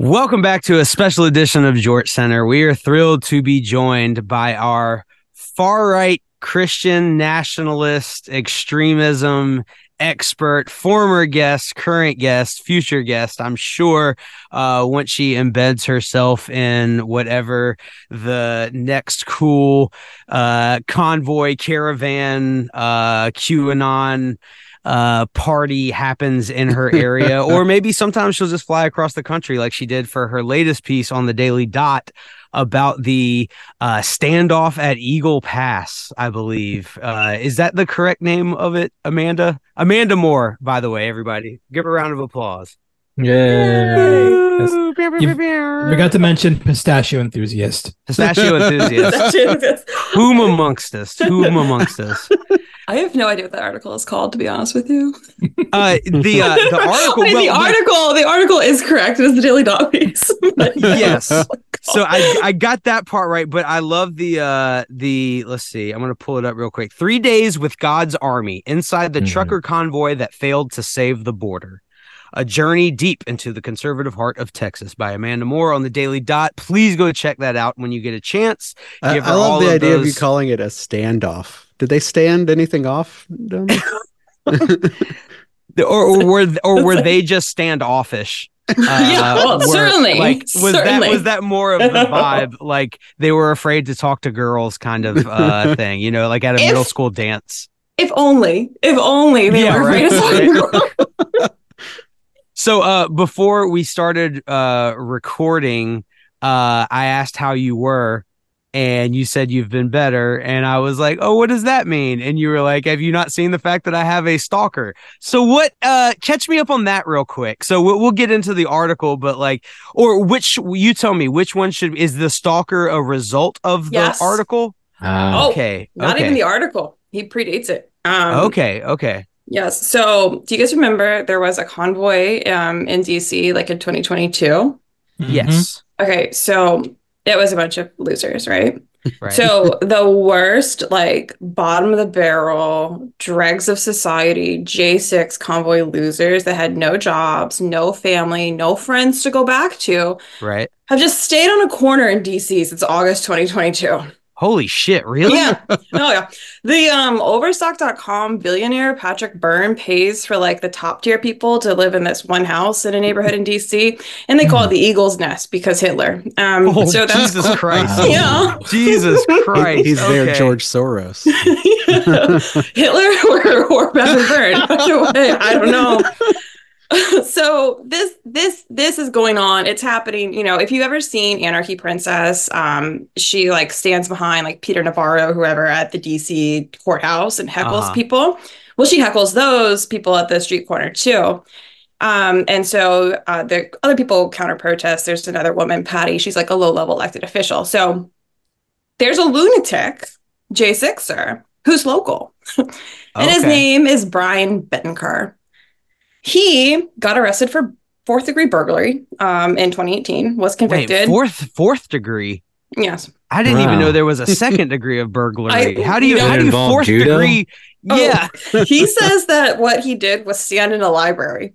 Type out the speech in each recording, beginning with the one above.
Welcome back to a special edition of Jort Center. We are thrilled to be joined by our far right Christian nationalist extremism expert, former guest, current guest, future guest. I'm sure uh, once she embeds herself in whatever the next cool uh, convoy, caravan, uh, QAnon uh party happens in her area or maybe sometimes she'll just fly across the country like she did for her latest piece on the daily dot about the uh standoff at eagle pass i believe. Uh is that the correct name of it amanda? Amanda moore by the way everybody. Give a round of applause. Yay. Yes. You forgot to mention pistachio enthusiast. pistachio enthusiast. Whom amongst us? Whom amongst us I have no idea what that article is called, to be honest with you. uh the uh the article Wait, well, the article, the article is correct. It is the Daily Dot piece. yes. so I I got that part right, but I love the uh the let's see, I'm gonna pull it up real quick. Three days with God's army inside the Mhm. trucker convoy that failed to save the border. A journey deep into the conservative heart of Texas by Amanda Moore on the Daily Dot. Please go check that out when you get a chance. I, Give I her all love the of idea of you calling it a standoff. Did they stand anything off? down there? Or, or were or were they just standoffish? Uh, Yeah, well, were- certainly, Like was that certainly. was that more of the vibe? Like they were afraid to talk to girls, kind of uh thing. You know, like at a If- middle school dance. if only, if only they Yeah, were afraid right, of talking. So uh before we started uh recording, uh I asked how you were and you said you've been better and I was like, "Oh, what does that mean?" And you were like, "Have you not seen the fact that I have a stalker?" So what uh catch me up on that real quick. So we'll, we'll get into the article, but like or which you tell me which one should is the stalker a result of Yes. the article? Oh, okay. Not okay. even the article. He predates it. Um, Okay, okay. Yes. So, do you guys remember there was a convoy um, in DC like in 2022? mhm. Yes. Okay, so it was a bunch of losers, right? Right. So the worst, like bottom of the barrel, dregs of society, J6 convoy losers that had no jobs, no family, no friends to go back to, right. have just stayed on a corner in DC since August 2022. Holy shit, really? Yeah. Oh yeah. The um overstock.com billionaire Patrick Byrne pays for like the top tier people to live in this one house in a neighborhood in DC. And they call it the Eagle's Nest because Hitler. Um Oh, so that's Jesus Christ. Wow. yeah. Jesus Christ. He's there, George Soros. Hitler or, or Patrick Byrne. Either way, I don't know. so this this this is going on. It's happening. You know, if you've ever seen Anarchy Princess, um, she like stands behind like Peter Navarro, whoever at the DC courthouse and heckles Uh-huh. people. Well, she heckles those people at the street corner too. Um, and so uh, the other people counter protest. There's another woman, Patty. She's like a low level elected official. So there's a lunatic, J6er, who's local. And his name is Brian Bettencar. He got arrested for fourth degree burglary um, in 2018, was Wait, convicted. fourth fourth degree. yes. I didn't even know there was a second degree of burglary. I- how do you you know- how do you fourth judo? degree? Oh. Yeah. he says that what he did was stand in a library.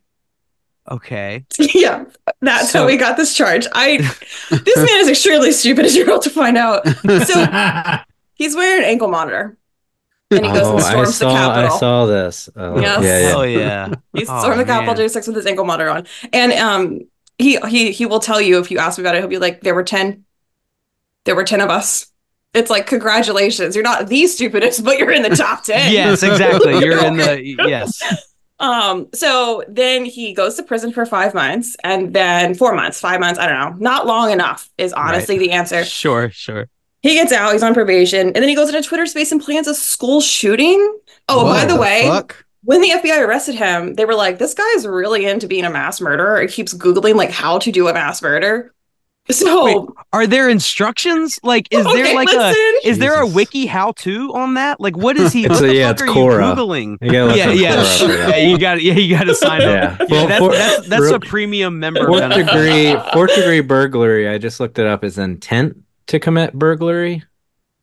Okay. yeah, that's So- how he got this charge. I this man is extremely stupid, as you're about to find out. So he's wearing an ankle monitor, and he goes oh, and I storms the saw, Capitol. I saw this. Oh, Yes. Yeah, yeah. Hell yeah. He's Oh, stormed the Capitol man. J6 with his ankle monitor on. And um he he he will tell you if you ask me about it, he'll be like, there were 10. There were 10 of us. It's like, congratulations. You're not the stupidest, but you're in the top 10. yes, exactly. You're in the yes. Um, so then he goes to prison for five months and then four months, five months, I don't know. Not long enough is honestly the answer. Sure, sure. He gets out, he's on probation, and then he goes into Twitter space and plans a school shooting. Oh, by What the way, fuck? when the FBI arrested him, they were like, this guy is really into being a mass murderer. He keeps Googling like how to do a mass murder. So Wait, Are there instructions? Like, is there okay, like a listen. is there a wiki how to on that? Like, what is he? What a- the yeah, fuck it's are you googling? You Yeah, yeah, Quora for yeah. You got yeah, you got to sign up. Yeah. Yeah, Well, that's, for- that's that's a premium member Fourth benefit. degree, fourth degree burglary. I just looked it up. Is intent to commit burglary.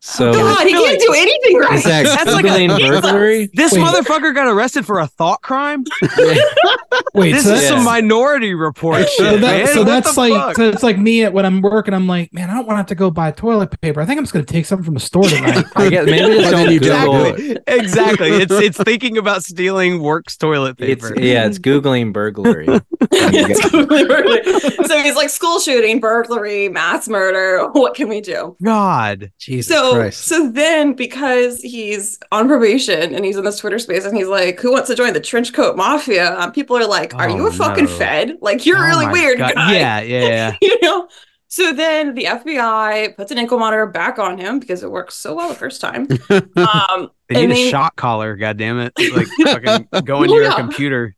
So oh, God, he can't like- do anything right. is that That's like a- Googling burglary? This Wait. motherfucker got arrested for a thought crime. Wait, This so is some minority report shit, so, that, so that's like fuck? so it's like me at when I'm working. I'm like, man, I don't want to have to go buy toilet paper. I think I'm just gonna take something from the store tonight. I guess maybe just don't you don't Google. exactly. It's it's thinking about stealing works toilet It's paper. yeah, it's googling burglary. It's Googling burglary. so he's like school shooting, burglary, mass murder. What can we do? God. Jesus so Christ. so then because he's on probation and he's in this Twitter space and he's like, "Who wants to join the trench coat mafia?" Um, people are like, "Are you Oh, a fucking no. Fed? Like you're Oh really weird, God. guy." Yeah, yeah, yeah. you know. So then the FBI puts an ankle monitor back on him because it works so well the first time. Um, They and need a then- shock collar, God damn it! Like fucking go into your computer.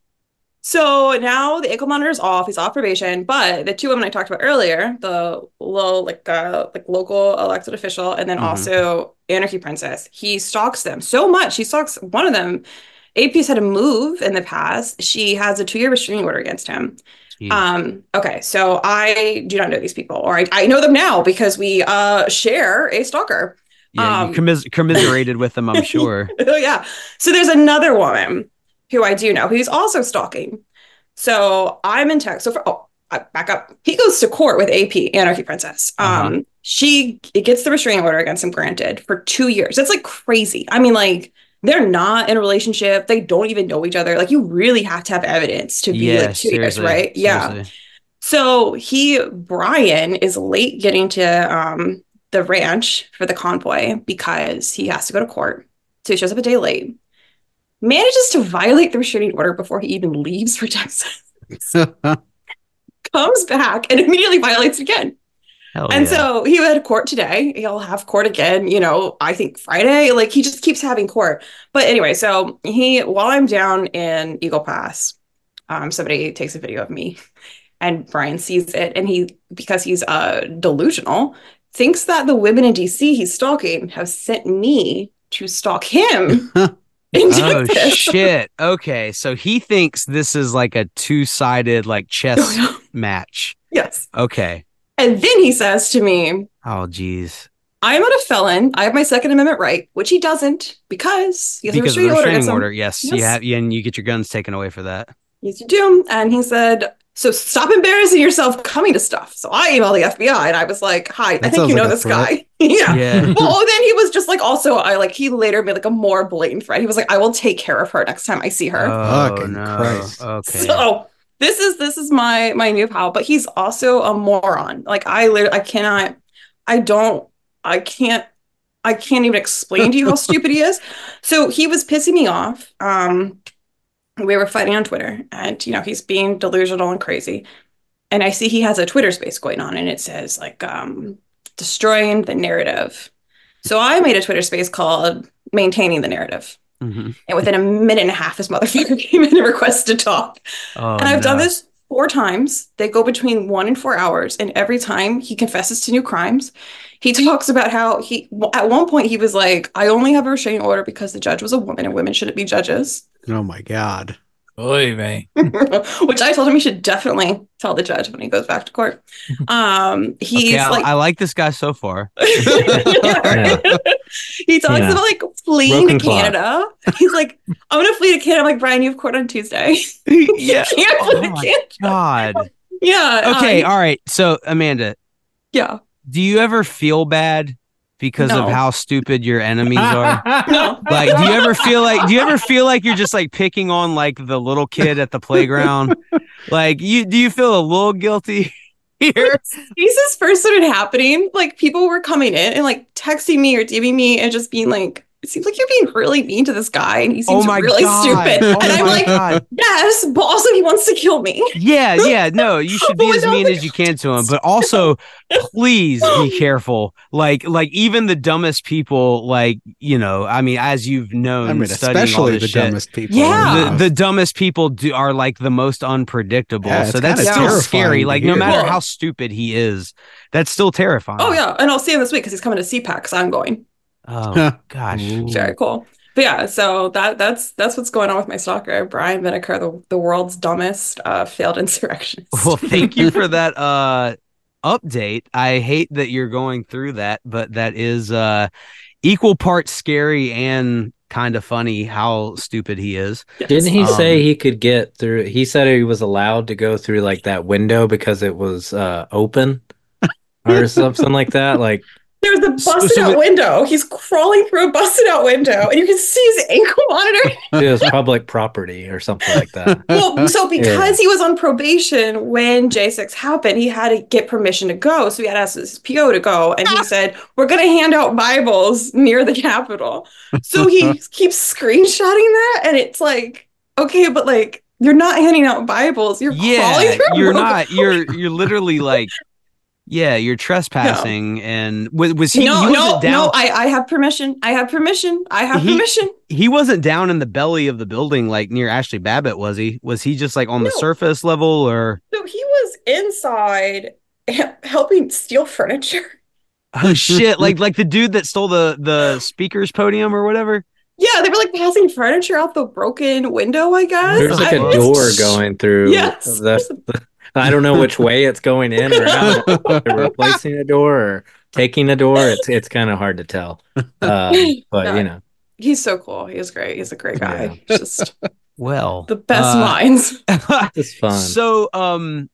So now the ankle monitor is off. He's off probation, but the two women I talked about earlier, the low, like uh, like local elected official, and then Mhm. also Anarchy Princess, he stalks them so much. He stalks one of them. AP's had a move in the past. She has a two-year restraining order against him. Um, okay, so I do not know these people, or I, I know them now because we uh share a stalker. yeah, you um, commis- commiserated with them, I'm sure. Oh yeah. So there's another woman who I do know who's also stalking. So I'm in tech. So for oh, back up. He goes to court with AP Anarchy Princess. Uh-huh. Um, she it gets the restraining order against him granted for two years. That's like crazy. I mean, like they're not in a relationship. They don't even know each other. Like you really have to have evidence to be yeah, like two years, right? Yeah. seriously. So he, Brian, is late getting to um, the ranch for the convoy because he has to go to court. So he shows up a day late, manages to violate the restraining order before he even leaves for Texas, comes back and immediately violates it again. Hell and yeah. so he had court today. He'll have court again, you know, I think Friday. Like he just keeps having court. But anyway, so he, while I'm down in Eagle Pass, um, somebody takes a video of me and Brian sees it. And he, because he's uh, delusional, thinks that the women in DC he's stalking have sent me to stalk him Oh shit. Okay, so he thinks this is like a two-sided like chess match. yes. Okay. And then he says to me, Oh geez. I am not a felon. I have my Second Amendment right, which he doesn't because he has Because a restraining order. restraining him. order, yes, you have, yeah, and you get your guns taken away for that. Yes, you do. And he said, So stop embarrassing yourself coming to stuff. So I emailed the FBI and I was like, Hi, I think you know like this threat. guy. yeah. Yeah. Well, then he was just like, also, I like, he later made like a more blatant threat. He was like, I will take care of her next time I see her. Oh Fucking no. Christ. Okay. So this is this is my my new pal, but he's also a moron. Like I literally, I cannot, I don't, I can't, I can't even explain to you how stupid he is. So he was pissing me off. Um, we were fighting on Twitter, and you know he's being delusional and crazy. And I see he has a Twitter space going on, and it says like um, destroying the narrative. So I made a Twitter space called maintaining the narrative. Mhm. And within a minute and a half, this motherfucker came in and requested to talk. Oh, and I've done this four times. They go between one and four hours. And every time he confesses to new crimes, he talks about how he, at one point, he was like, I only have a restraining order because the judge was a woman and women shouldn't be judges. Oh my god. Oy vey. Which I told him he should definitely tell the judge when he goes back to court. Um, he's Okay, I, like, I like this guy so far. Yeah, right? he talks Yeah. about like fleeing Broken to clock. Canada. He's like, I'm gonna flee to Canada. I'm like, Brian, you have court on Tuesday. yeah. you can't Oh my Canada. God. Yeah. Okay. uh, all right. So Amanda, yeah. do you ever feel bad because No. of how stupid your enemies are? No. like do you ever feel like do you ever feel like you're just like picking on like the little kid at the playground like you do you feel a little guilty here These this first started happening, like people were coming in and like texting me or DMing me and just being like, it seems like you're being really mean to this guy and he seems oh my really god stupid. oh and I'm like, god yes, but also he wants to kill me. yeah yeah no you should be as mean as you can to him but also please be careful like like even the dumbest people like you know i mean as you've known I mean, studying all especially this the shit, dumbest people. Yeah. the, the dumbest people do are like the most unpredictable. Yeah, so that's still scary. Like no matter Well- how stupid he is, that's still terrifying. Oh yeah, and I'll see him this week because he's coming to CPAC because I'm going. Oh gosh. Ooh. Very cool. But yeah, so that that's that's what's going on with my stalker, Brian Vinegar, the, the world's dumbest uh, failed insurrectionist. Well, thank you for that uh update. I hate that you're going through that, but that is uh equal part scary and kind of funny how stupid he is. Didn't he Um, say he could get through? He said he was allowed to go through like that window because it was uh, open or something like that. Like, There's a busted so out it- window. He's crawling through a busted out window, and you can see his ankle monitor. it was public property or something like that. Well, so because he was on probation when J6 happened, he had to get permission to go. So he had to ask his PO to go. And he ah. said, We're going to hand out Bibles near the Capitol. So he keeps screenshotting that. And it's like, okay, but like, you're not handing out Bibles. You're crawling yeah, through you're road. not. You're you're literally like, yeah, you're trespassing. And was was he? no, he no, wasn't down. no. I, I have permission. I have permission. I have He- permission. he wasn't down in the belly of the building like near Ashley Babbitt, was he? Was he just like on the surface level or? So he was inside helping steal furniture. Oh shit! like like the dude that stole the the speaker's podium or whatever. Yeah, they were like passing furniture out the broken window, I guess. There's like a I- door going through. Yes. The, I don't know which way it's going in or out. They're replacing a door or taking a door. It's it's kind of hard to tell. Um, but No. you know, He's so cool. He's great. He's a great guy. Yeah. Just Well, the best uh, minds. it's fun. So, um,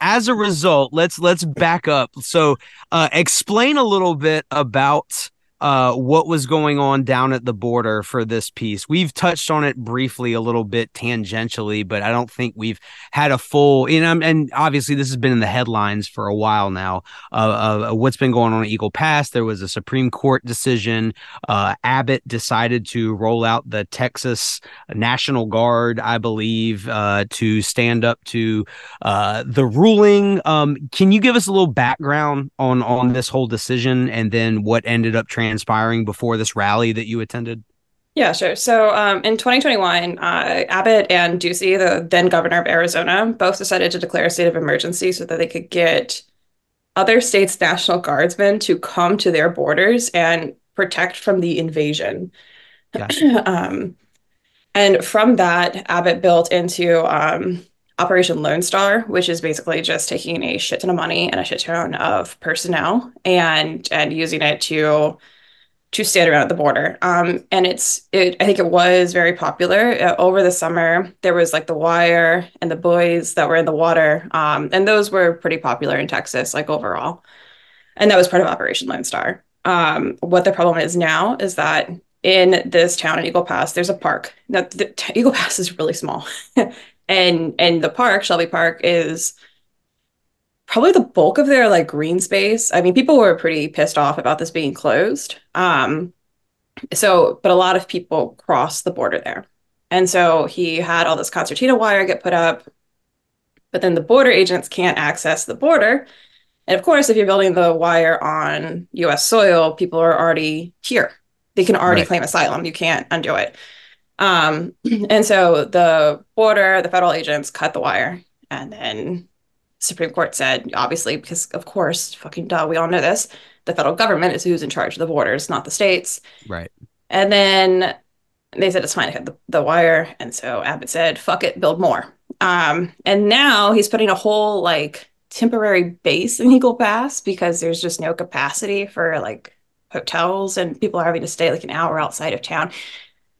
as a result, let's let's back up. So, uh, explain a little bit about uh what was going on down at the border for this piece. We've touched on it briefly a little bit tangentially, but I don't think we've had a full. And um, and obviously this has been in the headlines for a while now. Uh, what's been going on at Eagle Pass? There was a Supreme Court decision. Uh, Abbott decided to roll out the Texas National Guard, I believe, uh, to stand up to uh, the ruling. Um, can you give us a little background on on this whole decision and then what ended up transpiring before this rally that you attended? Yeah, sure. So um, in 2021, uh, Abbott and Ducey, the then governor of Arizona, both decided to declare a state of emergency so that they could get other states' National Guardsmen to come to their borders and protect from the invasion. um, and from that, Abbott built into um, Operation Lone Star, which is basically just taking a shit ton of money and a shit ton of personnel and and using it to to stand around at the border. Um, and it's it I think it was very popular uh, over the summer. There was like The Wire and The Buoys that were in the water, um, and those were pretty popular in Texas, like overall. And that was part of Operation Lone Star. Um, what the problem is now is that in this town in Eagle Pass, there's a park. Now, the Eagle Pass is really small, and and the park, Shelby Park, is probably the bulk of their like green space. I mean, people were pretty pissed off about this being closed. Um, so, but a lot of people cross the border there, and so he had all this concertina wire get put up, but then the border agents can't access the border. And of course, if you're building the wire on US soil, people are already here. They can already Right. claim asylum. You can't undo it. Um, and so the border, the federal agents cut the wire. And then Supreme Court said, obviously, because of course, fucking duh, we all know this, the federal government is who's in charge of the borders, not the states. Right. And then they said it's fine to cut the, the wire. And so Abbott said, fuck it, build more. Um, and now he's putting a whole like temporary base in Eagle Pass because there's just no capacity for like hotels and people are having to stay like an hour outside of town.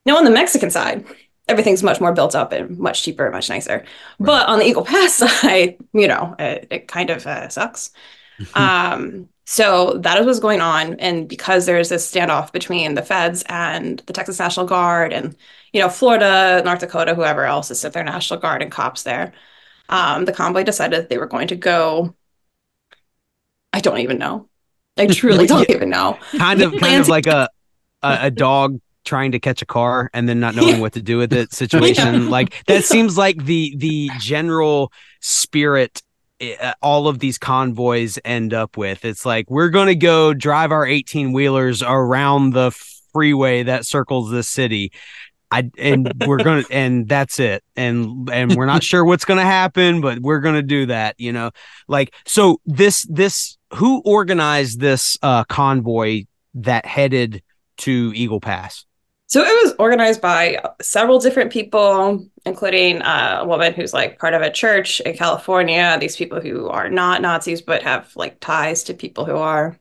Now on the Mexican side, everything's much more built up and much cheaper and much nicer. But on the Eagle Pass side, you know, it, it kind of uh, sucks. um, so that is what's going on. And because there's this standoff between the feds and the Texas National Guard and, you know, Florida, North Dakota, whoever else is sent their National Guard and cops there, um, the convoy decided that they were going to go. I don't even know. I truly don't even know. Kind of kind of like a, a a dog trying to catch a car and then not knowing what to do with it situation. Like that seems like the the general spirit uh, all of these convoys end up with. It's like we're going to go drive our 18 wheelers around the freeway that circles the city. I and we're gonna and that's it. And and we're not sure what's gonna happen, but we're gonna do that, you know. Like so this this who organized this uh convoy that headed to Eagle Pass? So it was organized by several different people, including uh, a woman who's like part of a church in California, these people who are not Nazis but have like ties to people who are.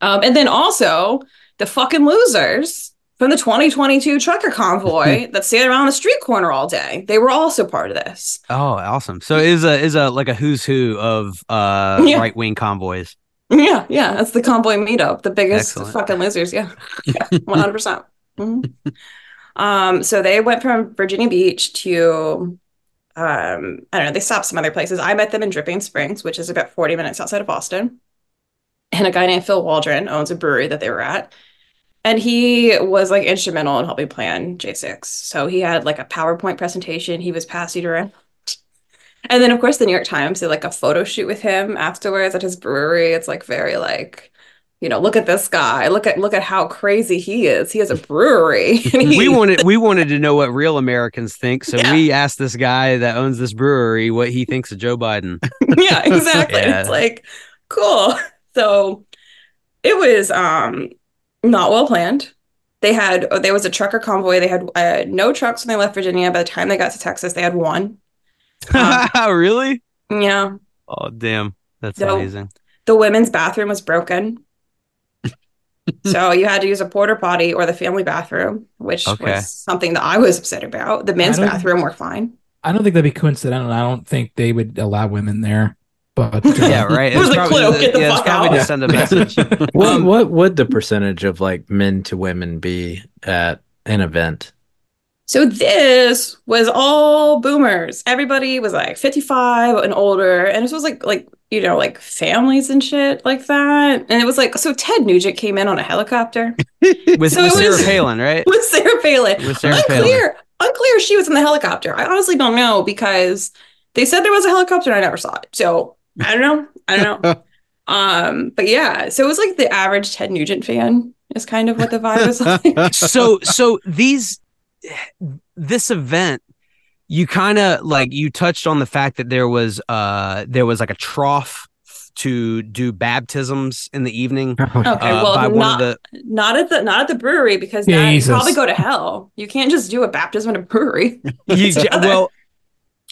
Um, and then also the fucking losers from the 2022 trucker convoy that stand around the street corner all day. They were also part of this. Oh, awesome. So it is a is a like a who's who of uh, yeah. right wing convoys. Yeah, yeah. That's the convoy meetup, the biggest Excellent. fucking losers. Yeah. yeah 100%. Mm-hmm. Um, so they went from Virginia Beach to um, I don't know, they stopped some other places. I met them in Dripping Springs, which is about 40 minutes outside of Austin. And a guy named Phil Waldron owns a brewery that they were at. And he was like instrumental in helping plan J6. So he had like a PowerPoint presentation he was passing around. And then of course the New York Times did like a photo shoot with him afterwards at his brewery. It's like very like you know, look at this guy. Look at look at how crazy he is. He has a brewery. He- we wanted we wanted to know what real Americans think, so Yeah. we asked this guy that owns this brewery what he thinks of Joe Biden. yeah, exactly. Yeah. It's like cool. So it was um not well planned. They had oh, there was a trucker convoy. They had uh, no trucks when they left Virginia. By the time they got to Texas, they had one. Um, really? Yeah. Oh, damn, that's amazing. The women's bathroom was broken. So you had to use a porter potty or the family bathroom, which Okay. was something that I was upset about. The men's bathroom were fine. I don't think that'd be coincidental. I don't think they would allow women there. But uh, Yeah, right. It's the probably, clue? Get the yeah, it's fuck probably out. to send a message. What Um, what would the percentage of like men to women be at an event? So this was all boomers. Everybody was like 55 and older. And this was like like, you know, like families and shit like that. And it was like so Ted Nugent came in on a helicopter with, So with Sarah was- Palin, right? with Sarah Palin. With Sarah Palin. unclear, unclear she was in the helicopter. I honestly don't know because they said there was a helicopter and I never saw it. So I don't know. I don't know. um, but yeah, so it was like the average Ted Nugent fan is kind of what the vibe was like. so so these this event you kind of like you touched on the fact that there was uh there was like a trough to do baptisms in the evening Okay, uh, well, by one not of the not at the not at the brewery because that Jesus. probably go to hell. You can't just do a baptism at a brewery. you, well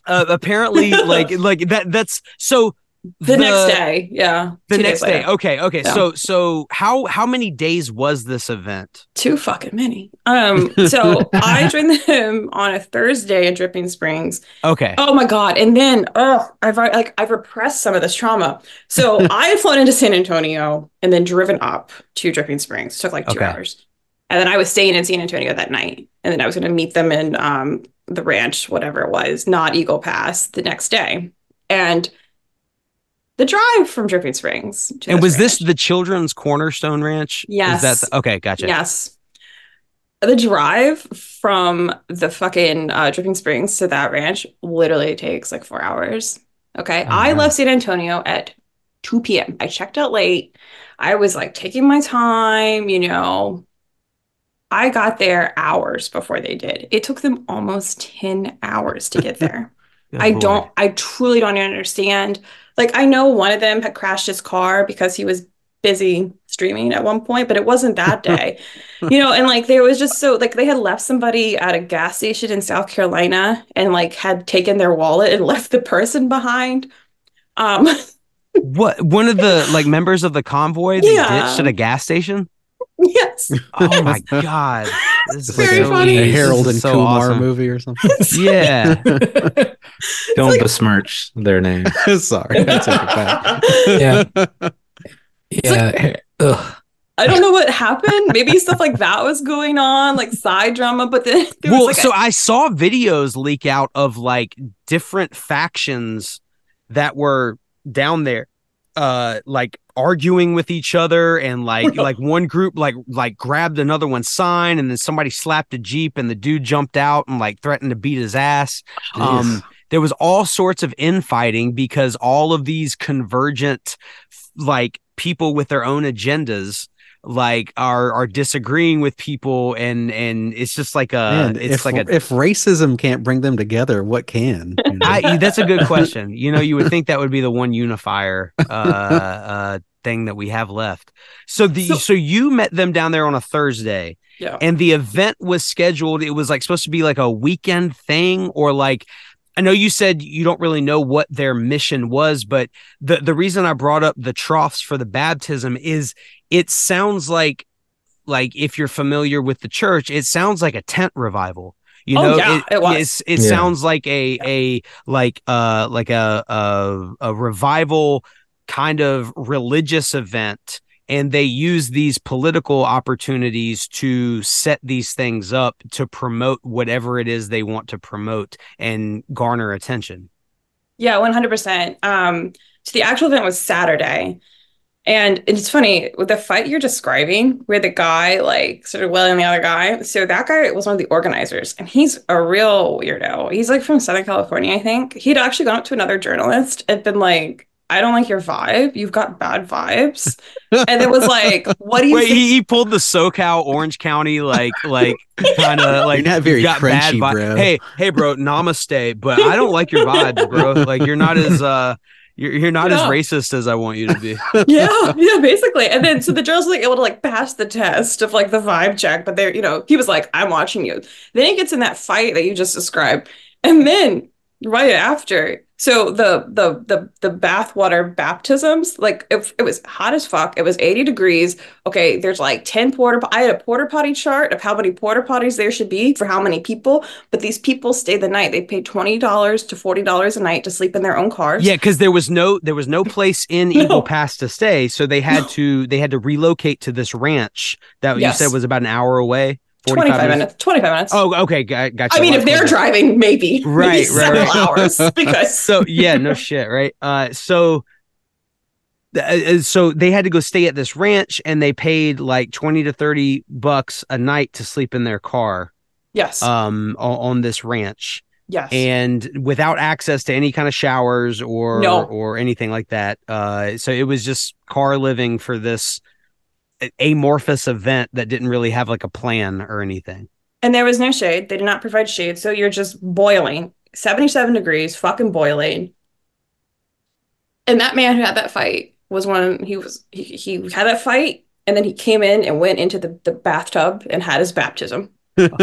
uh, apparently like like that that's so The, next day, yeah, the next day okay okay Yeah. so so how how many days was this event too fucking many. Um, so I joined them on a Thursday in Dripping Springs. okay Oh my god! And then, oh, I've like I've repressed some of this trauma. So I had flown into San Antonio and then driven up to Dripping Springs. It took like two Okay. hours, and then I was staying in San Antonio that night, and then I was going to meet them in um the ranch, whatever it was, not Eagle Pass, the next day, and the drive from Dripping Springs. To and was this the children's cornerstone ranch Yes. is that the, okay gotcha Yes. The drive from the fucking uh, Dripping Springs to that ranch literally takes like four hours. Okay. Oh, I wow. left San Antonio at 2 p.m. I checked out late. I was like taking my time, you know. I got there hours before they did. It took them almost 10 hours to get there. I lord. don't, I truly don't understand. Like, I know one of them had crashed his car because he was busy streaming at one point, but it wasn't that day, you know. And like, there was just so, like, they had left somebody at a gas station in South Carolina and like had taken their wallet and left the person behind. Um, What one of the like members of the convoy that Yeah. ditched at a gas station? Yes. Oh my god, this It's is like Very a, funny. a Harold and so Kumar awesome. movie or something. Yeah, Don't like- besmirch their name. Sorry, I took it back. Yeah. yeah. Ugh. I don't know what happened. Maybe stuff like that was going on, like side drama, but then there was well, like so I saw videos leak out of like different factions that were down there, uh, like arguing with each other, and like like one group like like grabbed another one's sign, and then somebody slapped a jeep, and the dude jumped out and like threatened to beat his ass. Um, there was all sorts of infighting because all of these convergent, like people with their own agendas, like are are disagreeing with people, and and it's just like a Man, it's if, like a. if racism can't bring them together, what can? you know? I, that's a good question. You know, you would think that would be the one unifier uh, uh, thing that we have left. So the so, So- you met them down there on a Thursday, Yeah. and the event was scheduled it was like supposed to be like a weekend thing or like I know you said you don't really know what their mission was, but the the reason I brought up the troughs for the baptism is it sounds like like if you're familiar with the church, it sounds like a tent revival. You Oh, know, yeah, it was. it's- it Yeah. sounds like a a like uh like a a, a revival kind of religious event and they use these political opportunities to set these things up to promote whatever it is they want to promote and garner attention. Yeah, 100%. Um, so the actual event was Saturday. And it's funny with the fight you're describing, where the guy like sort of wailing the other guy. So that guy was one of the organizers, and he's a real weirdo. He's like from Southern California, I think. He'd actually gone up to another journalist and been like, I don't like your vibe. You've got bad vibes. And it was like, what do you Wait, think? he, he pulled the SoCal Orange County like like kind of like You're not very you got bad crunchy, vi- bro. Hey, hey, bro, namaste. But I don't like your vibes, bro. Like you're not as uh you're you're not as racist as I want you to be. yeah, yeah, basically. And then so the girls were like able to like pass the test of like the vibe check, but they're, you know, he was like, I'm watching you. Then he gets in that fight that you just described. And then right after, so the the the the bathwater baptisms, like it, it was hot as fuck. It was 80 degrees. Okay, there's like 10 porter I had a porter potty chart of how many porter potties there should be for how many people, but these people stayed the night. They paid $20 to $40 a night to sleep in their own cars. Yeah, because there was no there was no place in No. Eagle Pass to stay, so they had No. to they had to relocate to this ranch that Yes. you said was about an hour away. 45 25 minutes. 25 minutes. Oh, okay, got, got I mean, if they're driving, maybe Right, maybe right, several right. hours because so yeah, no shit, right? Uh, so. uh, So they had to go stay at this ranch, and they paid like twenty to thirty bucks a night to sleep in their car, yes, um, on, on this ranch, yes, and without access to any kind of showers or No. or anything like that. Uh, so it was just car living for this amorphous event that didn't really have like a plan or anything. and there was no shade. They did not provide shade, so you're just boiling, seventy-seven degrees, fucking boiling. And that man who had that fight was one. He was he, he had that fight, and then he came in and went into the, the bathtub and had his baptism. Just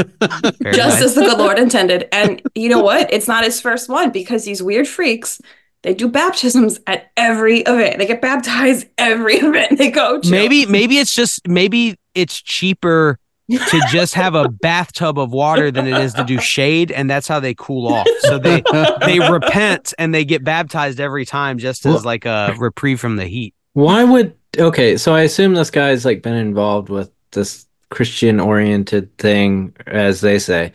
nice. as the good Lord intended. And you know what? It's not his first one because these weird freaks, they do baptisms at every event. They get baptized every event they go to. maybe maybe it's just maybe it's cheaper to just have a bathtub of water than it is to do shade and that's how they cool off so they they repent and they get baptized every time just as like a reprieve from the heat Why would okay? So I assume this guy's like been involved with this Christian oriented thing, as they say.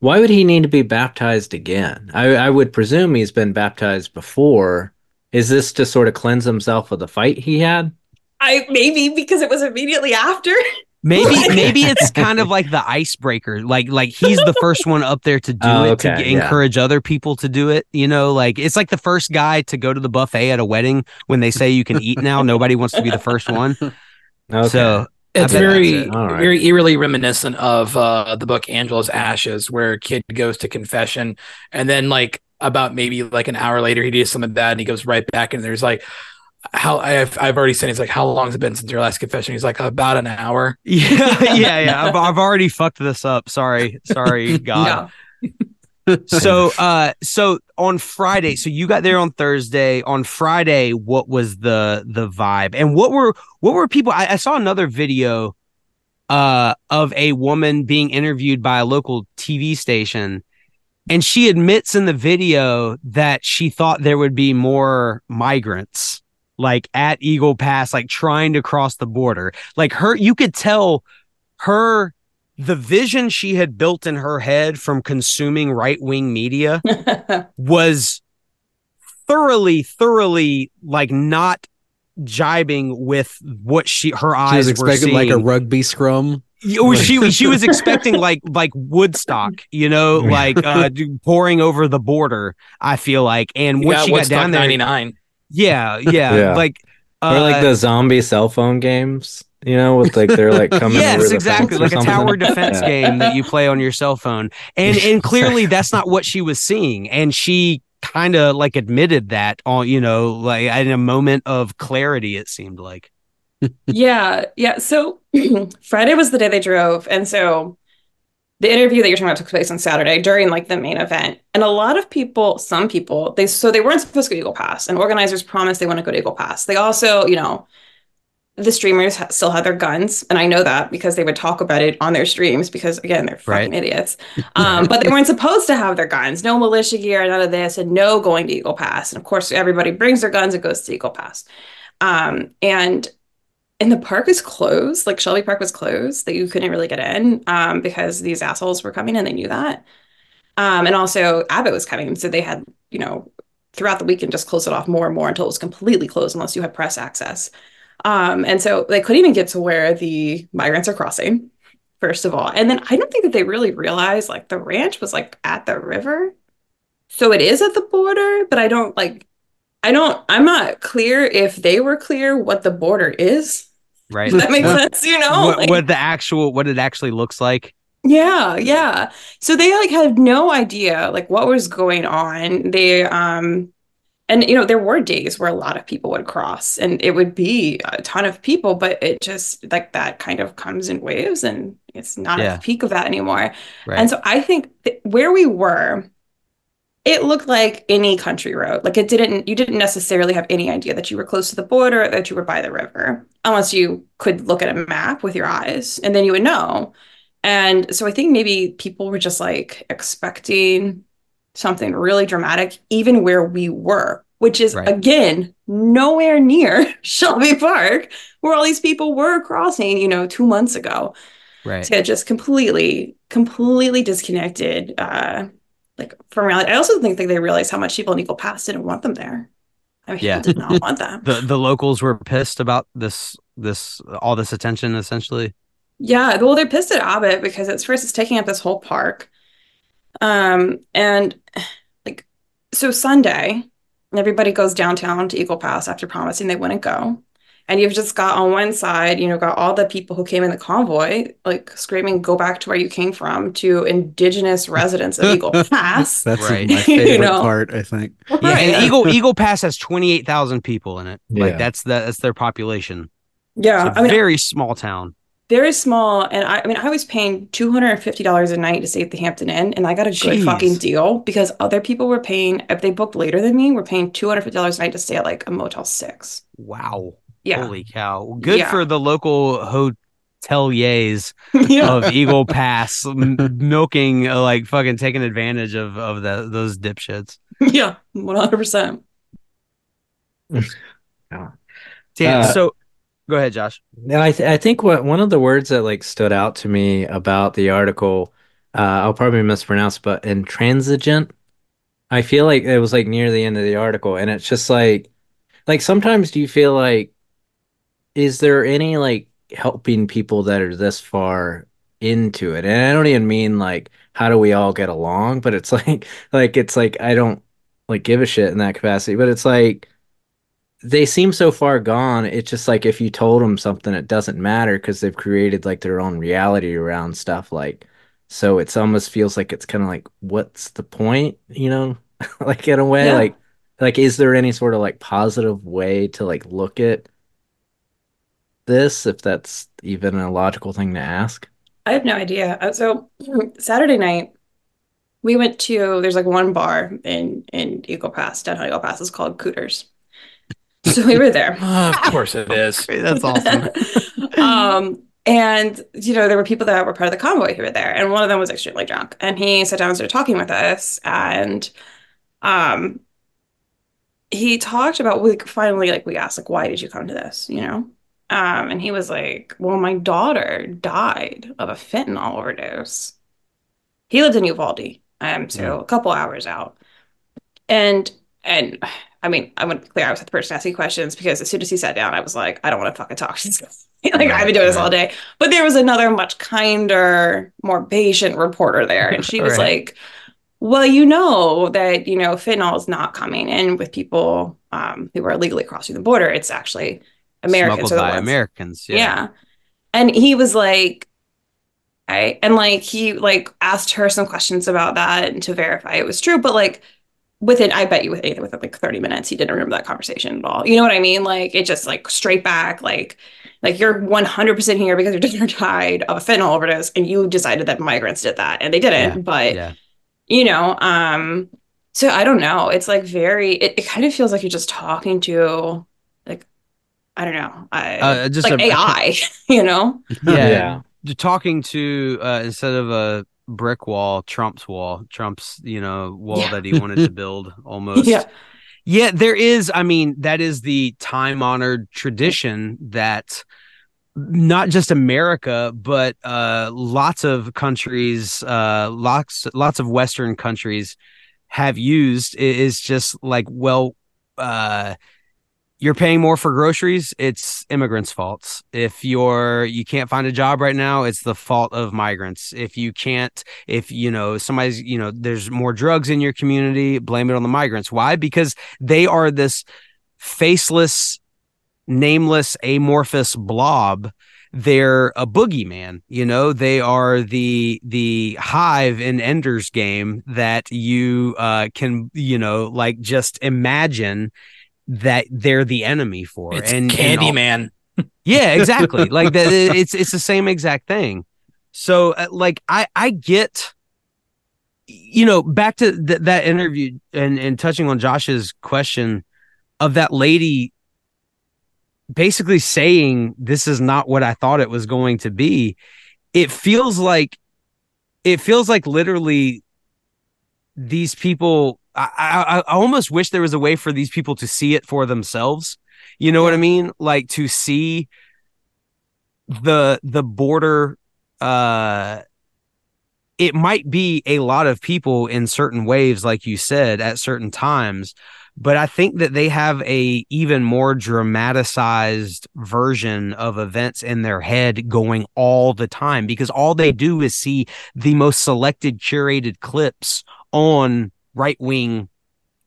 Why would he need to be baptized again? I, I would presume he's been baptized before. Is this to sort of cleanse himself of the fight he had? I maybe because it was immediately after. maybe maybe it's kind of like the icebreaker like like he's the first one up there to do Oh, it to okay, g- yeah. encourage other people to do it you know like it's like the first guy to go to the buffet at a wedding when they say you can eat now nobody wants to be the first one Okay. so It's very, that's it. All right. very eerily reminiscent of uh, the book Angela's Ashes, where a kid goes to confession, and then like about maybe like an hour later, he does something bad, and he goes right back, and there's like, how I've I've already said, he's like, how long has it been since your last confession? He's like, about an hour. yeah yeah yeah I've, I've already fucked this up sorry sorry god Yeah. So uh so on friday so you got there on thursday. On friday what was the the vibe? And what were what were people i, I saw another video uh of a woman being interviewed by a local tv station and she admits in the video that she thought there would be more migrants like at eagle pass like trying to cross the border. Like her you could tell her the vision she had built in her head from consuming right-wing media was thoroughly thoroughly like not jibing with what she her She eyes was were expecting seeing. like a rugby scrum. She she was expecting like like Woodstock, you know, like uh do- pouring over the border. I feel like, and You when she got down there, 99. yeah, yeah, Yeah. like uh, or like the zombie cell phone games, you know, with like they're like coming over yes, the exactly, fence or like a tower defense Yeah. game that you play on your cell phone, and and clearly that's not what she was seeing, and she kind of like admitted that on you know like in a moment of clarity, it seemed like. yeah, yeah. So Friday was the day they drove, and so the interview that you're talking about took place on Saturday during like the main event. And a lot of people, some people, they so they weren't supposed to go to Eagle Pass, and organizers promised they want to go to Eagle Pass. They also, you know, the streamers still had their guns, and I know that because they would talk about it on their streams because again, they're fucking Right. idiots. Um, but they weren't supposed to have their guns. No militia gear, none of this, and no going to Eagle Pass. And of course, everybody brings their guns and goes to Eagle Pass. Um, and and the park is closed. Like Shelby Park was closed, that you couldn't really get in um, because these assholes were coming and they knew that. Um, and also Abbott was coming, so they had you know throughout the weekend just close it off more and more until it was completely closed unless you had press access. Um, and so they couldn't even get to where the migrants are crossing, first of all. And then I don't think that they really realized like the ranch was like at the river. So it is at the border, but I don't like I don't I'm not clear if they were clear what the border is. Right. Does that make What- sense? You know? what, Like- what the actual what it actually looks like. yeah, yeah. So they like had no idea like what was going on. They um and you know there were days where a lot of people would cross and it would be a ton of people, but it just like that kind of comes in waves and it's not Yeah. at the peak of that anymore. Right. And so I think th- where we were, it looked like any country road. Like it didn't, you didn't necessarily have any idea that you were close to the border, that you were by the river, unless you could look at a map with your eyes and then you would know. And so I think maybe people were just like expecting something really dramatic, even where we were, which is Right. again nowhere near Shelby Park, where all these people were crossing, you know, two months ago right. to just completely, completely disconnected, uh, like from reality. I also think that they realized how much people in Eagle Pass didn't want them there. I mean, Yeah. people did not want them. The the locals were pissed about this this all this attention essentially. Yeah, well, they're pissed at Abbott because it's first it's taking up this whole park. Um, and like so Sunday, everybody goes downtown to Eagle Pass after promising they wouldn't go. And you've just got on one side, you know, got all the people who came in the convoy, like screaming, go back to where you came from, to indigenous residents of Eagle Pass. That's Right. my You favorite know. part, I think. Yeah, Right. and Eagle Eagle Pass has twenty eight thousand people in it. Like Yeah. that's the, that's their population. Yeah, It's a I mean, very small town. Very small. And I, I mean, I was paying $250 a night to stay at the Hampton Inn, and I got a good Jeez. fucking deal because other people were paying, if they booked later than me, were paying $250 a night to stay at like a Motel 6. Wow. Yeah. Holy cow. Good Yeah. for the local hoteliers yeah. of Eagle Pass m- milking uh, like fucking taking advantage of of the, those dipshits. Yeah. 100%. Damn. Uh, so go ahead, Josh. And I th- I think what one of the words that like stood out to me about the article, uh, I'll probably mispronounce, but intransigent. I feel like it was like near the end of the article, and it's just like, like sometimes do you feel like, is there any like helping people that are this far into it? And I don't even mean like how do we all get along, but it's like, like it's like I don't like give a shit in that capacity, but it's like they seem so far gone. It's just like if you told them something, it doesn't matter because they've created like their own reality around stuff. Like, so it's almost feels like it's kind of like, what's the point? You know, like in a way, Yeah. like, like is there any sort of like positive way to like look at this, if that's even a logical thing to ask? I have no idea. Uh, So Saturday night, we went to, there's like one bar in, in Eagle Pass, downtown Eagle Pass. It's called Cooters. So we were there. of course it is. That's awesome. um, and you know, there were people that were part of the convoy who were there, and one of them was extremely drunk. And he sat down and started talking with us, and um, he talked about we finally like we asked like, why did you come to this? You know, um, and he was like, well, my daughter died of a fentanyl overdose. He lived in Uvalde, um, so a couple hours out, and and I mean, I went clear. I was the person asking questions because as soon as he sat down, I was like, I don't want to fucking talk. She's like, I've been doing this all day. But there was another much kinder, more patient reporter there, and she was Right. like, Well, you know that you know fentanyl is not coming in with people um, who are illegally crossing the border. It's actually Americans Smuggled by ones. Americans. Yeah. Yeah. And he was like, I and like he like asked her some questions about that and to verify it was true. But like within, I bet you with anything within like 30 minutes, he didn't remember that conversation at all. You know what I mean? Like it just like straight back, like Like you're 100% here because your daughter died of a fentanyl overdose and you decided that migrants did that and they didn't. Yeah, but yeah. you know, um, so I don't know. It's like very it, it kind of feels like you're just talking to like I don't know. I, Uh, just like a- AI, you know? yeah, Yeah. You're talking to uh, instead of a brick wall, Trump's wall, Trump's you know wall Yeah. that he wanted to build almost. Yeah. Yeah, there is. I mean, that is the time honored tradition that not just America, but uh, lots of countries, uh, lots lots of Western countries have used. is just like, well, uh, you're paying more for groceries. It's immigrants' faults. If you're you can't find a job right now, it's the fault of migrants. If you can't, if you know somebody's, you know, there's more drugs in your community, blame it on the migrants. Why? Because they are this faceless, nameless, amorphous blob. They're a boogeyman, you know. They are the the hive in Ender's Game that you uh, can, you know, like just imagine that they're the enemy for. It's and and Candyman. yeah, exactly. like that, it's it's the same exact thing. So, uh, like, I I get, you know, back to th- that interview and and touching on Josh's question of that lady basically saying this is not what I thought it was going to be. It feels like it feels like literally these people. I, I I almost wish there was a way for these people to see it for themselves. You know what I mean? Like to see the the border uh it might be a lot of people in certain waves like you said at certain times but i think that they have a even more dramatized version of events in their head going all the time because all they do is see the most selected curated clips on right-wing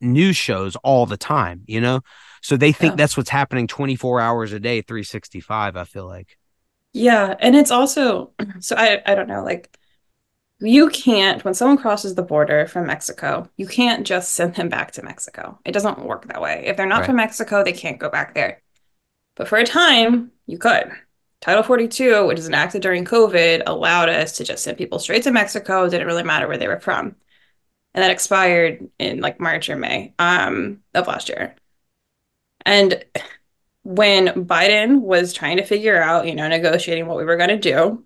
news shows all the time you know so they think Yeah. that's what's happening 24 hours a day 365 i feel like Yeah, and it's also so I I don't know, like you can't when someone crosses the border from Mexico, you can't just send them back to Mexico. It doesn't work that way. If they're not Right. from Mexico, they can't go back there. But for a time, you could. Title 42, which is enacted during COVID, allowed us to just send people straight to Mexico. It didn't really matter where they were from. And that expired in like March or May um, of last year. And when Biden was trying to figure out, you know, negotiating what we were going to do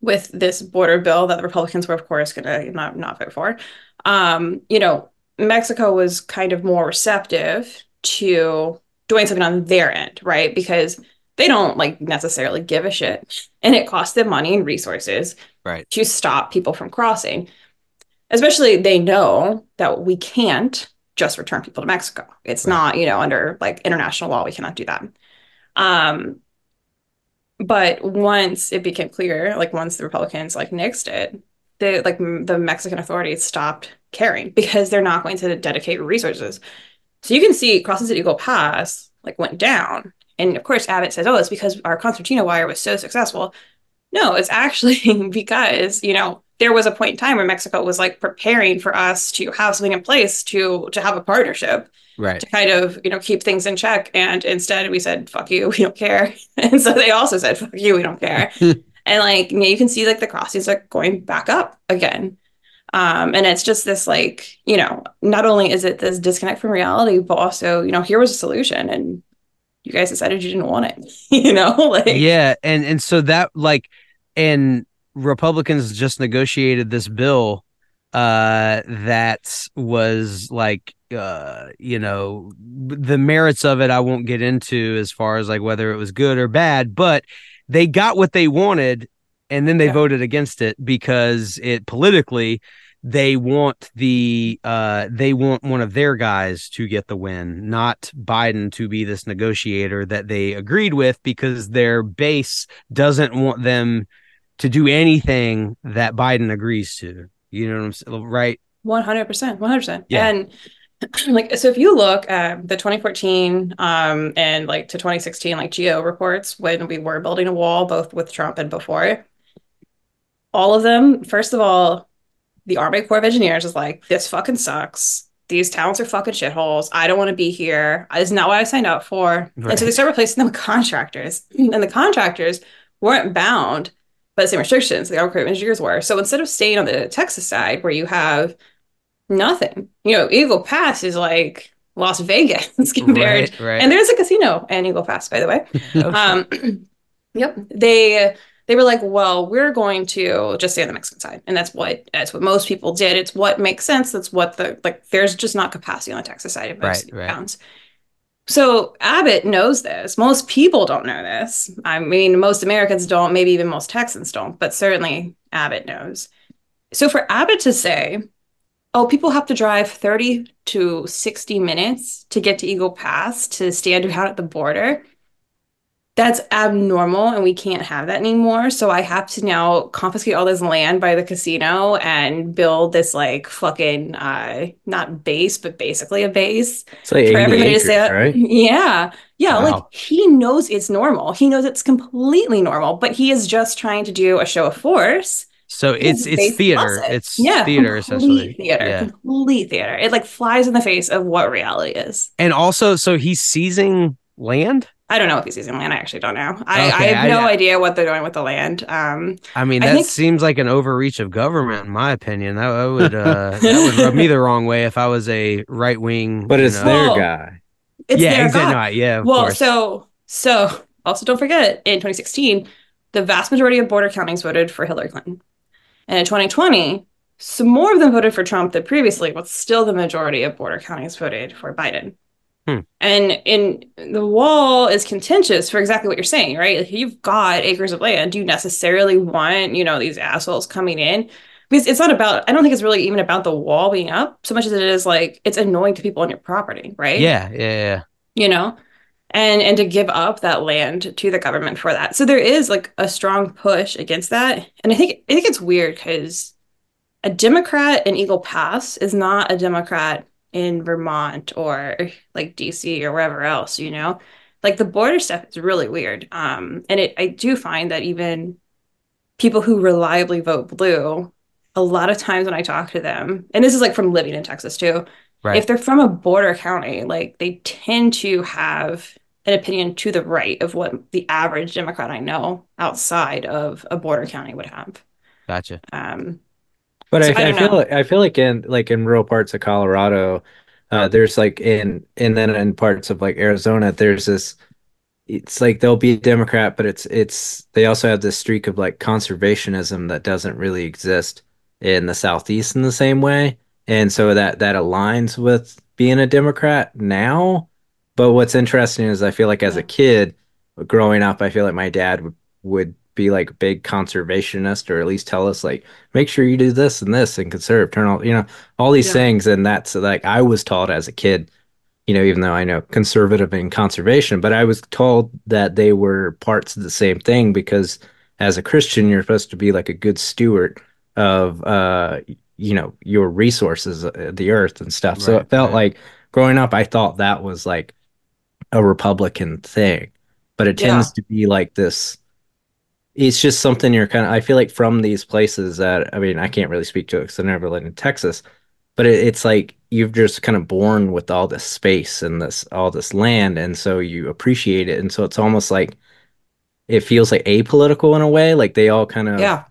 with this border bill that the Republicans were, of course, going to not not vote for, um, you know, Mexico was kind of more receptive to doing something on their end, right? Because they don't like necessarily give a shit, and it costs them money and resources, Right. to stop people from crossing. Especially, they know that we can't just return people to Mexico. It's Right. not, you know, under like international law, we cannot do that. Um, but once it became clear, like once the Republicans like nixed it, the like m- the Mexican authorities stopped caring because they're not going to dedicate resources. So you can see Cross the City Eagle Pass like went down, and of course Abbott says, "Oh, it's because our concertina wire was so successful." No, it's actually because, you know, there was a point in time where Mexico was like preparing for us to have something in place to to have a partnership right to kind of, you know, keep things in check. And instead we said, fuck you, we don't care. And so they also said, fuck you, we don't care. and like, you, know, you can see like the crossings are going back up again. Um, and it's just this like, you know, not only is it this disconnect from reality, but also, you know, here was a solution and you guys decided you didn't want it, you know, like yeah and and so that like and republicans just negotiated this bill uh that was like uh you know the merits of it i won't get into as far as like whether it was good or bad but they got what they wanted and then they Yeah. voted against it because it politically they want the uh they want one of their guys to get the win not biden to be this negotiator that they agreed with because their base doesn't want them to do anything that biden agrees to you know what i'm saying right 100%, 100%. Yeah. And like, so if you look at the 2014 um, and like to 2016, like GAO reports when we were building a wall, both with Trump and before, all of them, first of all, the Army Corps of Engineers is like, this fucking sucks. these towns are fucking shitholes. I don't want to be here. It's not what I signed up for. And so they start replacing them with contractors. And the contractors weren't bound the same restrictions the of Engineers were. So instead of staying on the Texas side where you have nothing, you know, Eagle Pass is like Las Vegas compared. Right, right. And there's a casino in Eagle Pass, by the way. Um, yep. They they were like, well, we're going to just stay on the Mexican side, and that's what that's what most people did. It's what makes sense. That's what the like. There's just not capacity on the Texas side of most Right, right. So Abbott knows this. Most people don't know this. I mean, most Americans don't. Maybe even most Texans don't. But certainly Abbott knows. So for Abbott to say, "Oh, people have to drive 30 to 60 minutes to get to Eagle Pass to stand out at the border," that's abnormal and we can't have that anymore. So I have to now confiscate all this land by the casino and build this like fucking uh not base, but basically a base It's like for everybody acres, to say right? Yeah. Yeah, Wow. like he knows it's normal. He knows it's completely normal, but he is just trying to do a show of force. So it's it's theater. it. It's yeah, theater essentially. Theater, Yeah. complete theater. It like flies in the face of what reality is. And also, so he's seizing land. I don't know if he's using land. I actually don't know. I, I Okay, have I- no idea what they're doing with the land. Um, I mean, I that think- seems like an overreach of government, in my opinion. That, that would uh, that would rub me the wrong way if I was a right wing. But it's know. their Well, guy. it's yeah, their exactly. God. no, yeah, of well, course. so so also don't forget in 2016, the vast majority of border counties voted for Hillary Clinton, and in 2020, some more of them voted for Trump than previously, but still the majority of border counties voted for Biden. Hmm. And in the wall is contentious for exactly what you're saying, right? If you've got acres of land, do you necessarily want, you know, these assholes coming in? Because it's not about, I don't think it's really even about the wall being up so much as it is like it's annoying to people on your property, right? yeah, yeah, yeah. you know and and to give up that land to the government for that so there is like a strong push against that and i think i think it's weird because a democrat in eagle pass is not a democrat in vermont or like dc or wherever else you know like the border stuff is really weird um and it i do find that even people who reliably vote blue a lot of times when i talk to them and this is like from living in texas too Right. if they're from a border county, like they tend to have an opinion to the right of what the average Democrat I know outside of a border county would have. Gotcha. Um, But So I, I I feel like I feel like in like in rural parts of Colorado, uh, there's like in and then in parts of like Arizona, there's this. It's like they'll be a Democrat, but it's it's they also have this streak of like conservationism that doesn't really exist in the Southeast in the same way, and so that that aligns with being a Democrat now. But what's interesting is I feel like as a kid growing up, I feel like my dad would would be like a big conservationist or at least tell us like make sure you do this and this and conserve, turn all, you know, all these Yeah. things. And that's like I was taught as a kid, you know, even though I know conservative and conservation, but I was told that they were parts of the same thing because as a Christian, you're supposed to be like a good steward of, uh, you know, your resources, uh, the earth and stuff. so it felt right. like growing up, I thought that was like a Republican thing, but it tends Yeah. to be like this it's just something you're kind of i feel like from these places that i mean i can't really speak to it because i never lived in texas but it, it's like you've just kind of born with all this space and this all this land and so you appreciate it and so it's almost like it feels like apolitical in a way like they all kind of yeah.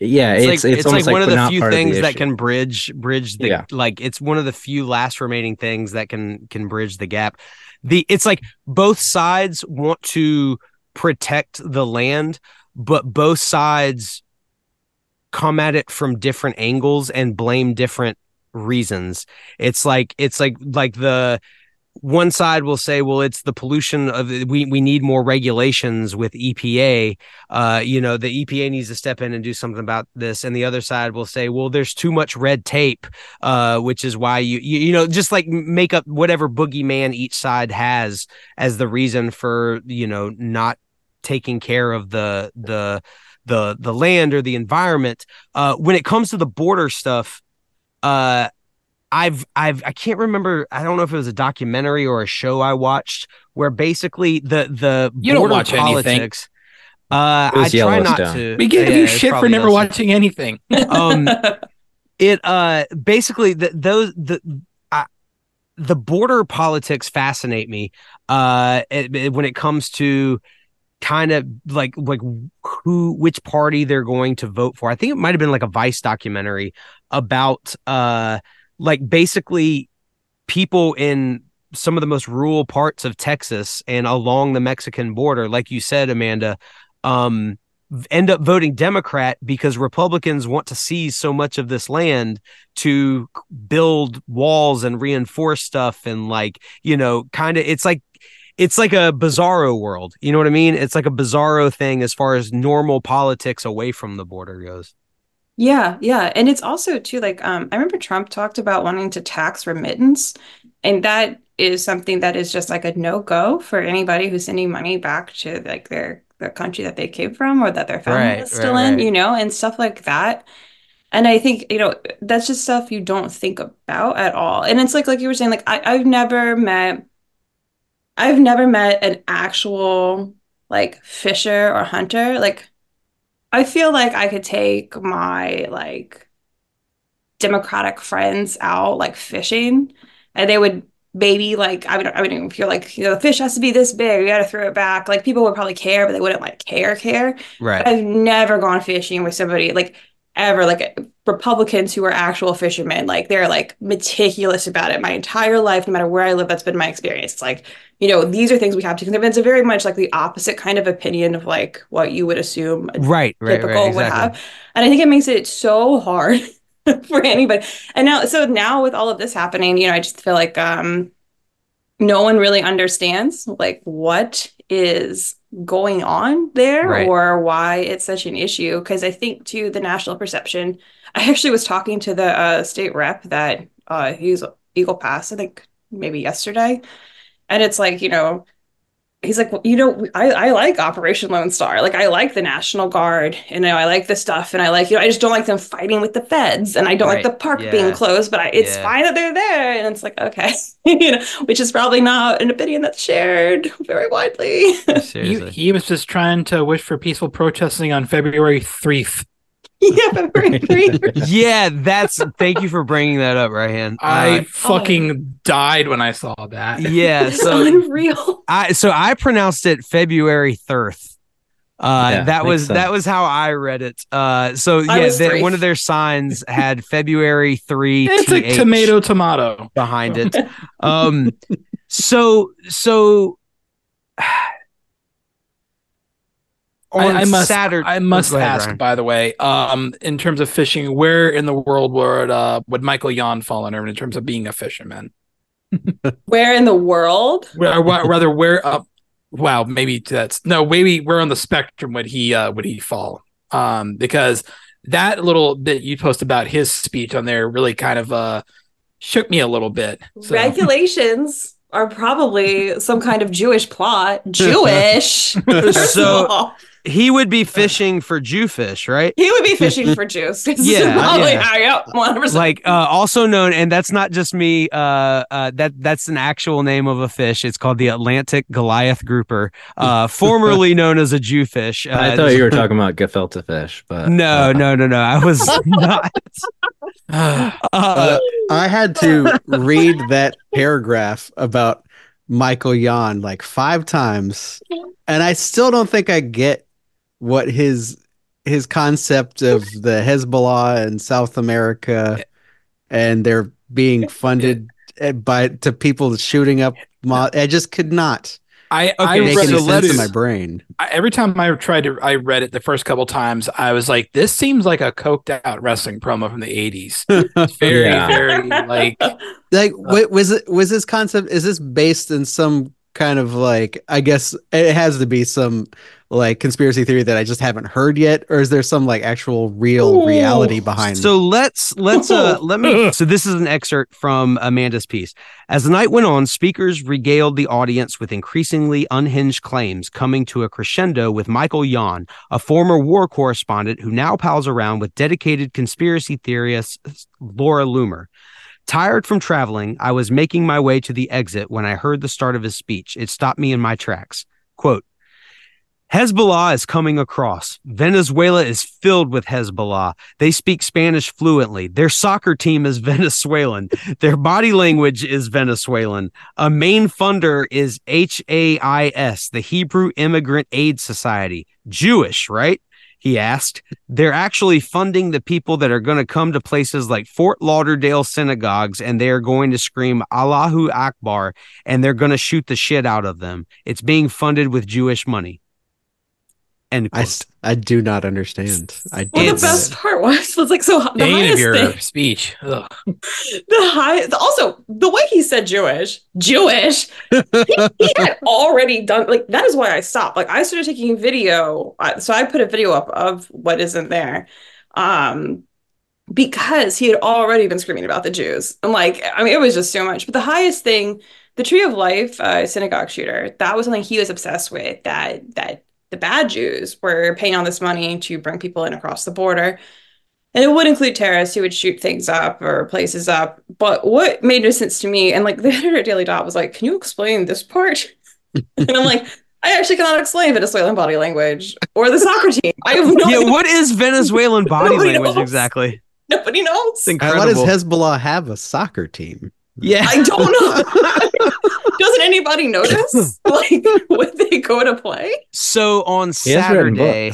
yeah It's, it's like it's, it's, like one of the few of the things that can bridge bridge the Yeah. like it's one of the few last remaining things that can can bridge the gap. The it's like both sides want to protect the land, but both sides come at it from different angles and blame different reasons. It's like it's like like the one side will say, well, it's the pollution of we we need more regulations with EPA. Uh, you know, the EPA needs to step in and do something about this. And the other side will say, well, there's too much red tape, uh, which is why you you, you know just like make up whatever boogeyman each side has as the reason for you know not taking care of the the the the land or the environment. Uh, when it comes to the border stuff, uh, I've I've I can't remember. I don't know if it was a documentary or a show I watched where basically the the You don't border watch anything. politics. Uh, It I try not to. We give yeah, you shit for never Yellowstone watching anything. um it uh basically the, those the I, the border politics fascinate me uh it- it- when it comes to kind of like like who which party they're going to vote for. I think it might have been like a vice documentary about uh like basically people in some of the most rural parts of texas and along the mexican border like you said amanda um end up voting democrat because republicans want to seize so much of this land to build walls and reinforce stuff and like you know kind of it's like it's like a bizarro world you know what i mean it's like a bizarro thing as far as normal politics away from the border goes Yeah, yeah. And it's also too like um I remember Trump talked about wanting to tax remittance and that is something that is just like a no-go for anybody who's sending money back to like their their country that they came from or that their family Right, is still right, in, right. you know, and stuff like that. And I think, you know, that's just stuff you don't think about at all. And it's like like you were saying, like I, I've never met I've never met an actual like fisher or hunter. Like I feel like I could take my like Democratic friends out like fishing, and they would maybe like I would I would even feel like you know the fish has to be this big, you got to throw it back. Like people would probably care, but they wouldn't like care care. right I've never gone fishing with somebody like ever like Republicans who are actual fishermen. Like they're like meticulous about it. My entire life, no matter where I live, that's been my experience. It's like, you know, these are things we have to consider. It's a very much like the opposite kind of opinion of like what you would assume a right right typical right would exactly have. And I think it makes it so hard for anybody. And now, so now with all of this happening, you know, I just feel like um, no one really understands like what is going on there Right. or why it's such an issue. Because I think too, the national perception. I actually was talking to the uh, state rep that uh, he's Eagle Pass, I think maybe yesterday, and it's like you know he's like, well, you know, I, I like Operation Lone Star. Like, I like the National Guard, and you know, I like the stuff, and I like, you know, I just don't like them fighting with the feds, and I don't Right. like the park Yeah. being closed, but I, it's Yeah. fine that they're there. And it's like, okay, you know, which is probably not an opinion that's shared very widely. He, seriously he was just trying to wish for peaceful protesting on February 3rd. Yeah, February 3rd. yeah that's thank you for bringing that up Ryan. I Uh, fucking died when I saw that. yeah so unreal. I so I pronounced it February 3rd. Uh Yeah, that makes was that was how I read it. Uh so yeah, was the- three. one of their signs had February 3 It's like TH tomato, tomato. behind it. Um so so I, on I must, Saturday I must ahead, ask, Ryan. by the way, um, in terms of fishing, where in the world would uh would Michael Yon fall under in terms of being a fisherman? Where in the world? Where, or rather, where up? Wow, maybe that's no. Maybe where on the spectrum would he uh would he fall? Um, because that little bit you post about his speech on there really kind of uh shook me a little bit. So, Regulations are probably some kind of Jewish plot. Jewish. So- of all. He would be fishing for Jewfish, right? He would be fishing for juice. Yeah, probably yeah. how, yep, 100%. Like uh also known and that's not just me uh uh that that's an actual name of a fish. It's called the Atlantic Goliath grouper, uh formerly known as a Jewfish. Uh, I thought you were talking about gefilte fish, but No, uh, no, no, no. I was not. I had to read that paragraph about Michael Yon like five times, and I still don't think I get what his his concept of the Hezbollah in South America, and they're being funded eh, by to people shooting up. Mo- I just could not I I Okay, make read any so it- sense let's- in my brain. I- every time I tried to I read it the first couple times, I was like, this seems like a coked out wrestling promo from the eighties. Very, Yeah. very like like wa- was it was this concept is this based in some kind of like i guess it has to be some like conspiracy theory that i just haven't heard yet or is there some like actual real Ooh. reality behind so let's let's uh let me so this is an excerpt from Amanda's piece. As the night went on, speakers regaled the audience with increasingly unhinged claims coming to a crescendo with Michael Yon, a former war correspondent who now pals around with dedicated conspiracy theorist Laura Loomer. Tired from traveling, I was making my way to the exit when I heard the start of his speech. It stopped me in my tracks. Quote, Hezbollah is coming across. Venezuela is filled with Hezbollah. They speak Spanish fluently. Their soccer team is Venezuelan. Their body language is Venezuelan. A main funder is HIAS, the Hebrew Immigrant Aid Society. Jewish, right? He asked. They're actually funding the people that are going to come to places like Fort Lauderdale synagogues and they are going to scream Allahu Akbar and they're going to shoot the shit out of them. It's being funded with Jewish money. End I, quote. st- I do not understand. I Well, don't the best part was was like so the Dane of HIAS your thing, speech. Ugh. the high also the way he said Jewish, Jewish, he, he had already done like that is why I stopped. Like I started taking video, uh, so I put a video up of what isn't there, um, because he had already been screaming about the Jews. And like I mean, it was just so much. But the HIAS thing, the Tree of Life uh, synagogue shooter, that was something he was obsessed with. That that the bad Jews were paying all this money to bring people in across the border. And it would include terrorists who would shoot things up or places up. But what made no sense to me, and like the editor at Daily Dot was like, Can you explain this part? and I'm like, I actually cannot explain Venezuelan body language or the soccer team. I have no yeah, idea. what is Venezuelan body language knows. exactly? Nobody knows. It's uh, Why incredible. does Hezbollah have a soccer team? yeah. I don't know. Doesn't anybody notice? Like when they go to play? So on He Saturday,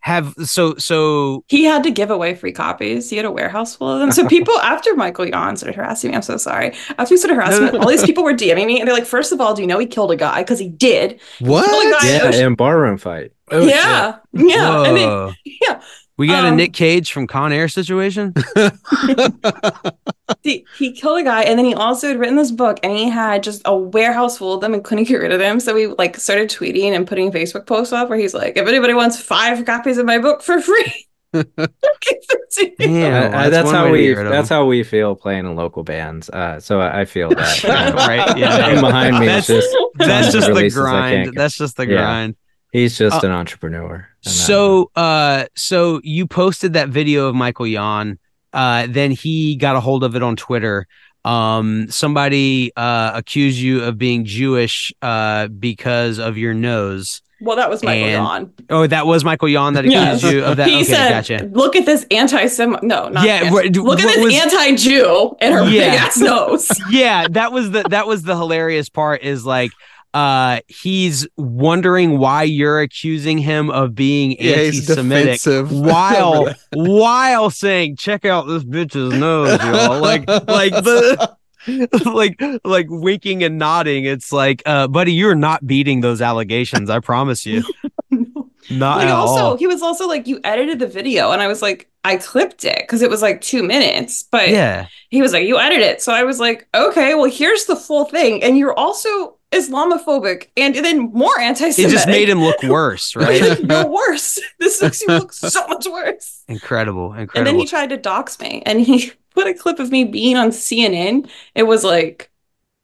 have so so He had to give away free copies. He had a warehouse full of them. So people, after Michael Yon started harassing me, I'm so sorry. After he started harassing me, all these people were DMing me, and they're like, first of all, do you know he killed a guy? Because he did. What? Killed a guy. Yeah, Ocean- in barroom fight. Oh, yeah, yeah. And then, Whoa. yeah. We got a Um, Nick Cage from Con Air situation. he, he killed a guy, and then he also had written this book, and he had just a warehouse full of them and couldn't get rid of them. So we like started tweeting and putting Facebook posts up where he's like, if anybody wants five copies of my book for free, give it. Damn, uh, that's how we get rid of that's how we feel playing in local bands. Uh, so I, I feel that. uh, right. Yeah. him behind me That's- just That's tons of just the grind. That's just the grind. He's just Uh, an entrepreneur. So, uh, so you posted that video of Michael Yon. Uh, then he got a hold of it on Twitter. Um, somebody uh accused you of being Jewish uh because of your nose. Well, that was Michael And- Yon. Oh, that was Michael Yon that Yeah. accused you of that. He okay, said, gotcha. "Look at this anti-Semite. No, not Yeah, anti- what- look at this was- anti-Jew and her Yeah. big ass nose." yeah, that was the that was the hilarious part. Is like. Uh, he's wondering why you're accusing him of being Yeah, anti-Semitic defensive. while while saying, "Check out this bitch's nose, y'all." Like, like the like like winking and nodding. It's like, uh, buddy, you're not beating those allegations. I promise you. Not like at also, all. he was also like, "You edited the video," and I was like, "I clipped it because it was like two minutes." But Yeah, he was like, "You edited it," so I was like, "Okay, well, here's the full thing." And you're also Islamophobic and then more anti-Semitic. It just made him look worse, right? you're worse. This makes you look so much worse. incredible, incredible. And then he tried to dox me, and he put a clip of me being on CNN. It was like,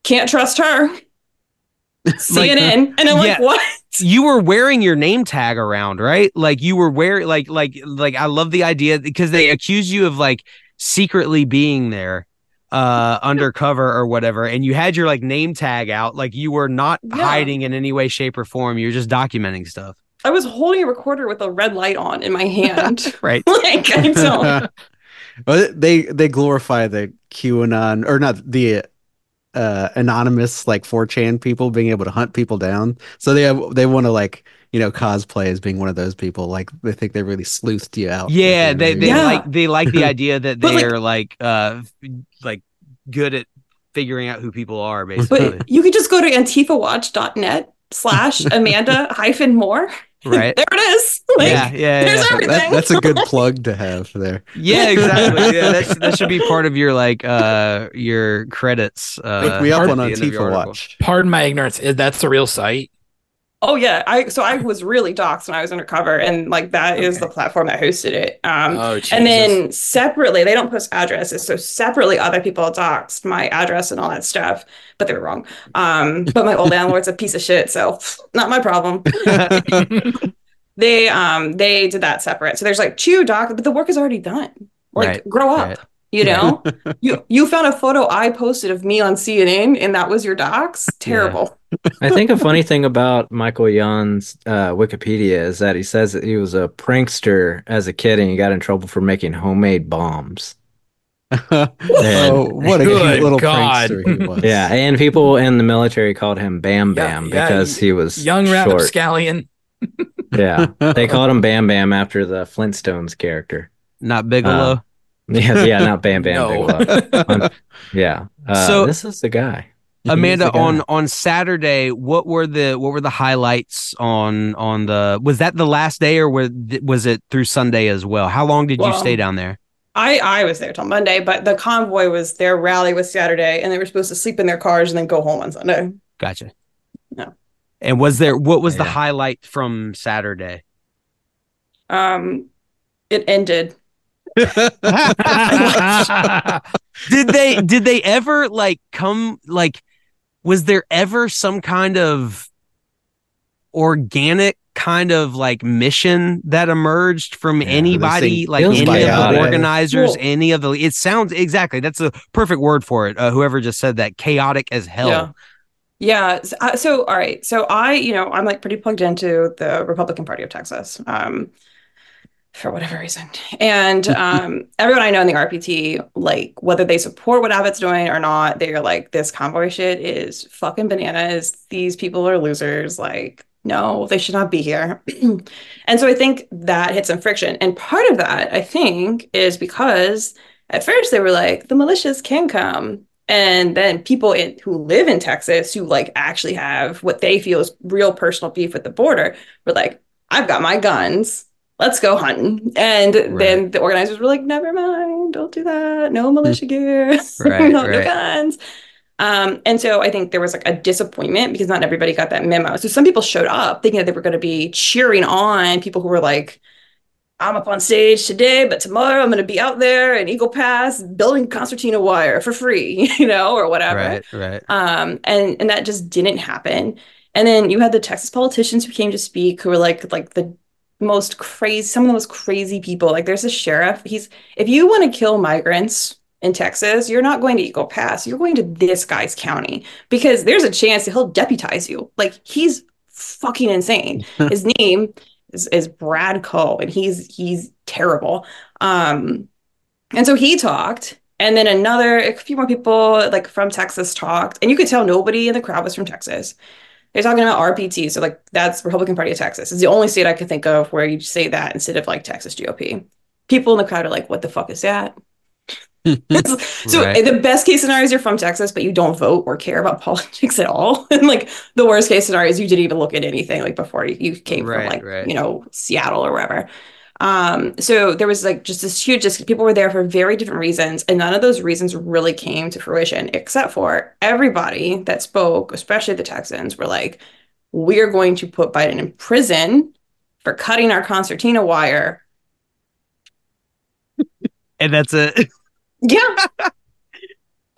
"Can't trust her." CNN, uh, and I'm like, "What?" you were wearing your name tag around, right? Like you were wearing like like like I love the idea because they accuse you of like secretly being there uh undercover or whatever and you had your like name tag out like you were not Yeah. hiding in any way shape or form you're just documenting stuff I was holding a recorder with a red light on in my hand. right like I don't. well, they they glorify the QAnon or not the uh anonymous like 4chan people being able to hunt people down. So they have they want to like you know cosplay as being one of those people. Like they think they really sleuthed you out. yeah they they Yeah. like they like the idea that But, like- they're like uh like good at figuring out who people are basically But you could just go to antifawatch.net slash Amanda hyphen more. right There it is. Like, yeah yeah there's yeah. everything. That, that's a good plug to have there. Yeah, exactly. Yeah, that's, that should be part of your like uh your credits. Uh, Look me up on the end of your Antifa. Watch. Pardon my ignorance. Is that's the real site? Oh yeah, I so I was really doxxed when I was undercover, and like that is Okay. the platform that hosted it. Um, oh, Jesus. and then separately, they don't post addresses, so separately, other people doxed my address and all that stuff, but they were wrong. Um, but my old landlord's a piece of shit, so not my problem. They um they did that separate, so there's like two doc, but the work is already done. Like Right, grow up. right. You know, you you found a photo I posted of me on CNN, and that was your docs. Terrible. I think a funny thing about Michael Yon's uh, Wikipedia is that he says that he was a prankster as a kid and he got in trouble for making homemade bombs. oh, what a Good cute little God. prankster he was. Yeah, and people in the military called him Bam Bam Yeah, yeah, because he was Young short. rapscallion. Yeah, they called him Bam Bam after the Flintstones character. Not Bigelow. Uh, Yeah, yeah, not Bam Bam No. Bigelow. Yeah, uh, So- this is the guy. Amanda, the guy. on on Saturday, what were the what were the highlights on on the was that the last day or was was it through Sunday as well? How long did you stay down there? I I was there till Monday, but the convoy was their rally was Saturday, and they were supposed to sleep in their cars and then go home on Sunday. Gotcha. No. And was there what was the highlight from Saturday? Um, it ended. did they did they ever like come like was there ever some kind of organic kind of like mission that emerged from Yeah, anybody like feels any of the organizers Well- any of the it sounds exactly that's the perfect word for it uh, whoever just said that chaotic as hell Yeah. Yeah. So, uh, so, all right. So I, you know, I'm like pretty plugged into the Republican Party of Texas, um, for whatever reason. And um, everyone I know in the RPT, like whether they support what Abbott's doing or not, they're like, this convoy shit is fucking bananas. These people are losers. Like, no, they should not be here. and so I think that hit some friction. And part of that, I think, is because at first they were like, the militias can come. And then people in, who live in Texas who like actually have what they feel is real personal beef with the border were like, I've got my guns. Let's go hunting. And then the organizers were like, never mind, don't do that. No militia gear. Right, no, no guns. Um, and so I think there was like a disappointment because not everybody got that memo. So some people showed up thinking that they were going to be cheering on people who were like, I'm up on stage today, but tomorrow I'm going to be out there in Eagle Pass building concertina wire for free, you know, or whatever. right right Um, and and that just didn't happen. And then you had the Texas politicians who came to speak who were like like the most crazy, some of the most crazy people. Like there's a sheriff. He's if you want to kill migrants in Texas, you're not going to Eagle Pass. You're going to this guy's county because there's a chance that he'll deputize you. Like he's fucking insane. His name is, is Brad Coe, and he's he's terrible. Um, and so he talked, and then another, a few more people like from Texas talked, and you could tell nobody in the crowd was from Texas. They're talking about RPT, so like that's Republican Party of Texas. It's the only state I could think of where you say that instead of like Texas GOP. People in the crowd are like, "What the fuck is that?" So Right. the best case scenario is you're from Texas, but you don't vote or care about politics at all. and like the worst case scenario is you didn't even look at anything like before you, you came Right, from like right. you know Seattle or wherever. Um, so there was like just this huge just people were there for very different reasons, and none of those reasons really came to fruition, except for everybody that spoke, especially the Texans, were like, "We're going to put Biden in prison for cutting our concertina wire." and that's it Yeah.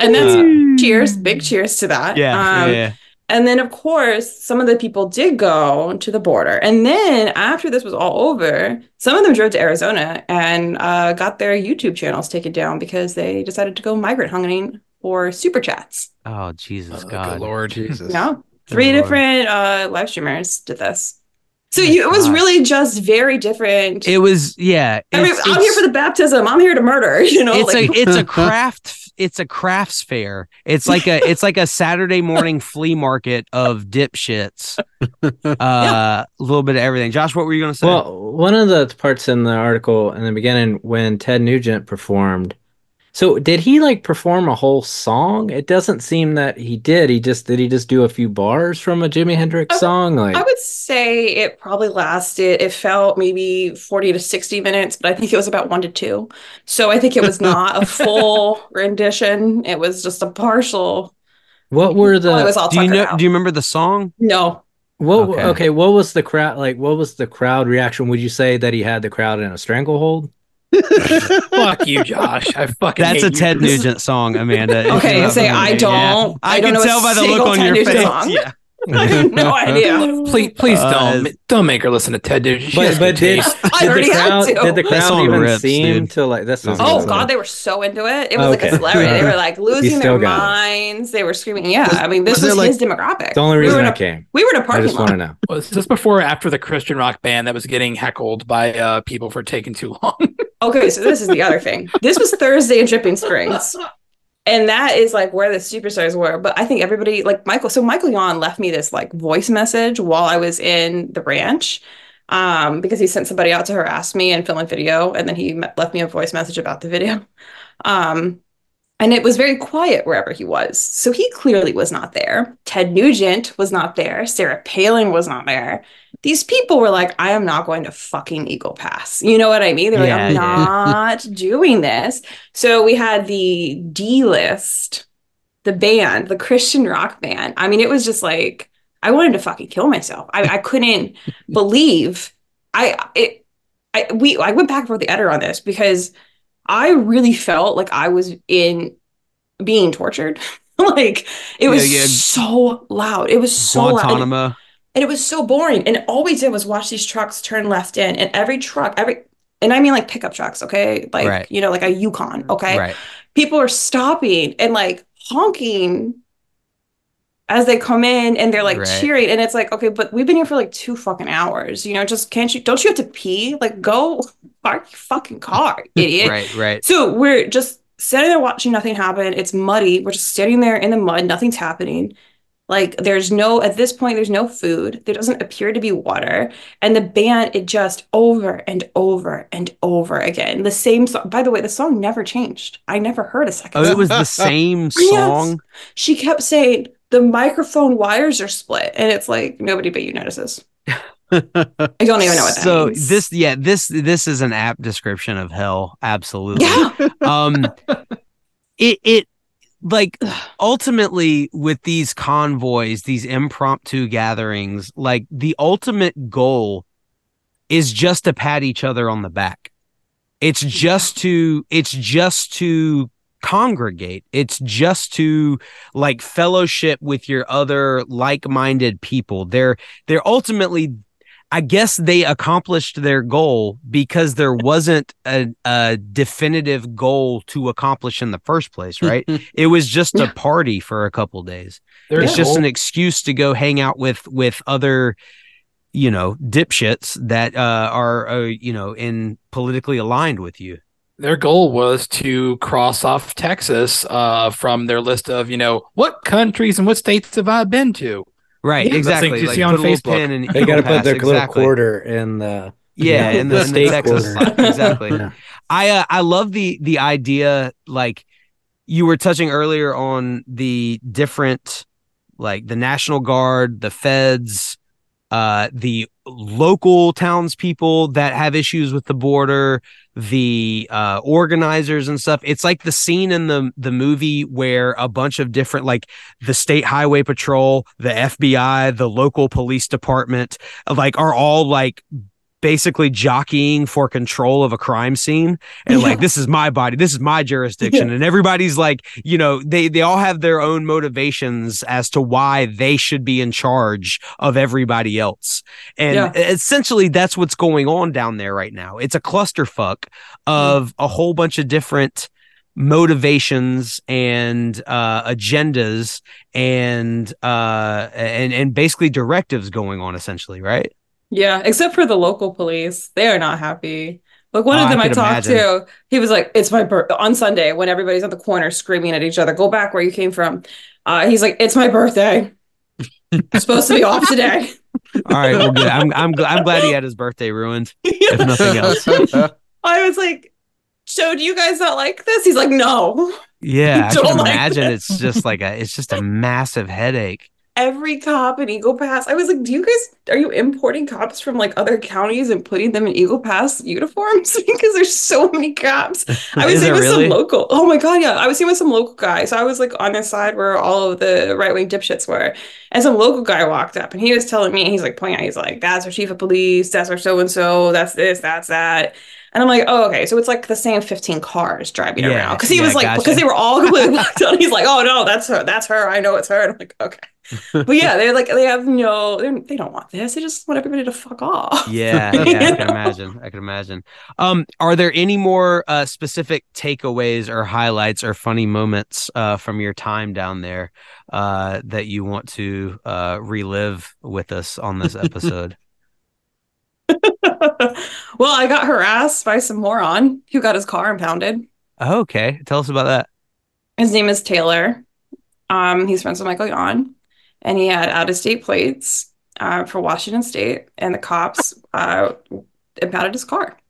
And that's Uh, cheers, big cheers to that. yeah, Um, yeah, yeah. And then, of course, some of the people did go to the border. And then, after this was all over, some of them drove to Arizona and uh, got their YouTube channels taken down because they decided to go migrant hunting for super chats. oh jesus Oh, god good lord. Jesus. Yeah. Three Lord. different uh, live streamers did this. So you, it was really just very different. it was yeah I mean, I'm here for the baptism. I'm here to murder. You know, it's like, a it's a craft it's a crafts fair. It's like a it's like a Saturday morning flea market of dipshits. Uh, a little bit of everything. Josh, what were you gonna say? Well, one of the parts in the article in the beginning when Ted Nugent performed. So did he like perform a whole song? It doesn't seem that he did. He just did he just do a few bars from a Jimi Hendrix I- song? Like I would say it probably lasted, it felt maybe 40 to 60 minutes, but I think it was about one to two. So I think it was not a full rendition. It was just a partial. what were Well, it was the all do you know? out. Do you remember the song? No. what Okay. okay. what was the crowd like what was the crowd reaction? Would you say that he had the crowd in a stranglehold? Fuck you, Josh. I fucking That's hate a Ted for this. Nugent song, Amanda. Okay, say I don't. I, I don't can know a tell by the look on Ted your Nugent face. song. Yeah. I have no idea. Please, please Uh, don't don't make her listen to Ted. Dude, She But but good did. I did the already had crowd to. did the That crowd even rips, seem dude. to like this? Oh, song Oh God, on. they were so into it. It was like a celebrity. They were like losing their got it. minds. They were screaming. Yeah, Was- I mean, this was was, there, his like- demographic. the only reason we reason were in I a, came. we were in a I parking just want to know. Was this before or after the Christian rock band that was getting heckled by uh, people for taking too long? Okay, so this is the other thing. This was Thursday in Dripping Springs. And that is like where the superstars were. But I think everybody, like Michael, so Michael Yon left me this like voice message while I was in the ranch um, because he sent somebody out to harass me and film a video. And then he left me a voice message about the video. Um, and it was very quiet wherever he was. So he clearly was not there. Ted Nugent was not there. Sarah Palin was not there. These people were like, I am not going to fucking Eagle Pass. You know what I mean? They're Yeah, like, I'm yeah. not doing this. So we had the D list, the band, the Christian rock band. I mean, it was just like, I wanted to fucking kill myself. I, I couldn't believe I it I we I went back and forth the editor on this because I really felt like I was in being tortured. like it was Yeah, so loud. It was so loud. And, it was so boring. And all we did was watch these trucks turn left in and every truck, every and I mean like pickup trucks, okay? Like, Right. you know, like a Yukon, okay? Right. people are stopping and like honking as they come in and they're like Right. cheering and it's like okay but we've been here for like two fucking hours you know just can't you don't you have to pee like go park your fucking car idiot Right. Right. so we're just sitting there watching nothing happen it's muddy we're just sitting there in the mud nothing's happening like there's no at this point there's no food. There doesn't appear to be water. And the band it just over and over and over again. The same song by the way the song never changed. I never heard a second Oh, it was the same Yes. song. she kept saying the microphone wires are split. And it's like nobody but you notices. I don't even know what that so means. this, yeah, this this is an apt description of hell. Absolutely. yeah. Um it it like ultimately with these convoys these impromptu gatherings like the ultimate goal is just to pat each other on the back. It's just to it's just to congregate. It's just to like fellowship with your other like-minded people. They're they're ultimately I guess they accomplished their goal because there wasn't a, a definitive goal to accomplish in the first place, right? it was just a party for a couple days. Their it's just an excuse to go hang out with with other, you know, dipshits that uh, are uh, you know in politically aligned with you. their goal was to cross off Texas uh, from their list of, you know, what countries and what states have I been to? Right, Yeah, exactly. things you Like, see on put a little Facebook. pin in They got to put their Pass, little quarter in the Yeah, in the, the in the state Texas quarter. slot. exactly. Yeah. I uh, I love the the idea like you were touching earlier on the different like the National Guard, the feds, uh the local townspeople that have issues with the border, the uh organizers and stuff. It's like the scene in the the movie where a bunch of different like the state highway patrol, the FBI, the local police department like are all like basically jockeying for control of a crime scene. And like this is my body this is my jurisdiction. And everybody's like you know they they all have their own motivations as to why they should be in charge of everybody else. And Yeah. essentially that's what's going on down there right now. It's a clusterfuck of a whole bunch of different motivations and uh agendas and uh and and basically directives going on essentially right Yeah, except for the local police. They are not happy. Like one Oh, of them I, could talked imagine. to, he was like, It's my birth on Sunday when everybody's at the corner screaming at each other, go back where you came from. Uh, he's like, It's my birthday. I'm supposed to be off today. all right well good i'm i'm, gl- I'm glad he had his birthday ruined if nothing else I was like, So do you guys not like this? He's like, No. Yeah, I Don't can like imagine this. it's just like a it's just a massive headache. Every cop in Eagle Pass. I was like, Do you guys are you importing cops from like other counties and putting them in Eagle Pass uniforms? because there's so many cops. I was seeing with really? some local. Oh my god, yeah. I was seeing with some local guy. So I was like on the side where all of the right wing dipshits were, and some local guy walked up and he was telling me, he's like pointing out, he's like, "That's our chief of police. That's our so and so. That's this. That's that." And I'm like, oh, okay. So it's like the same 15 cars driving Yeah, around. Cause he yeah, was like, gotcha. because they were all completely blacked out. He's like, oh no, that's her. That's her. I know it's her. And I'm like, okay. But yeah, they're like, they have no, they don't want this. They just want everybody to fuck off. Yeah, yeah, I can imagine. I can imagine. Um, are there any more uh, specific takeaways or highlights or funny moments uh, from your time down there uh, that you want to uh, relive with us on this episode? well, I got harassed by some moron who got his car impounded. Oh, okay, tell us about that. His name is Taylor. Um, he's friends with Michael Yon, and he had out of state plates uh, for Washington State, and the cops uh, impounded his car.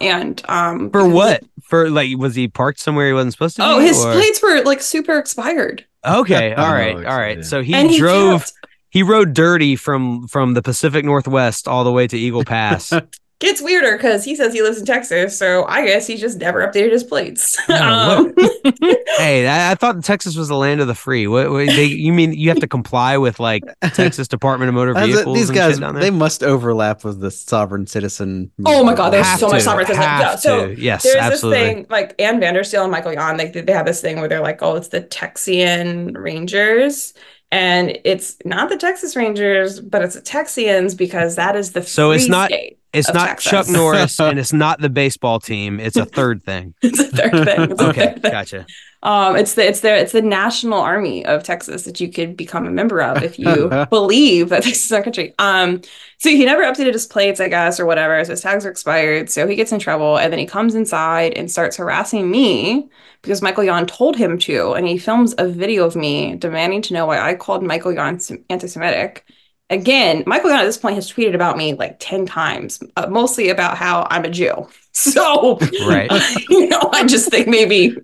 And um, For what? For like, was he parked somewhere he wasn't supposed to? Oh, be, his or- plates were like super expired, Okay, all right, all right. So he, and he drove. kept- He rode dirty from from the Pacific Northwest all the way to Eagle Pass. Gets weirder because he says he lives in Texas, so I guess he just never updated his plates. Um, hey, I, I thought Texas was the land of the free. What, what they, you mean you have to comply with like Texas Department of Motor That's it. Vehicles? These and guys, shit down there? they must overlap with the sovereign citizen. Oh my God, there's Have so much to, sovereign citizen. have Yeah, so to. yes, There's absolutely. this thing like Ann Vandersteel and Michael Yon, like they have this thing where they're like, oh, it's the Texian Rangers. And it's not the Texas Rangers, but it's the Texians because that is the So it's not- state. It's not Texas. Chuck Norris and it's not the baseball team. It's a third thing. It's a third thing. A Okay, third thing. gotcha. Um, it's the it's the it's the national army of Texas that you could become a member of if you believe that this is our country. Um, so he never updated his plates, I guess, or whatever. So his tags are expired. So he gets in trouble, and then he comes inside and starts harassing me because Michael Yon told him to, and he films a video of me demanding to know why I called Michael Yon anti-Semitic. Again, Michael Yon at this point has tweeted about me like ten times, uh, mostly about how I'm a Jew. So Right. you know, I just think maybe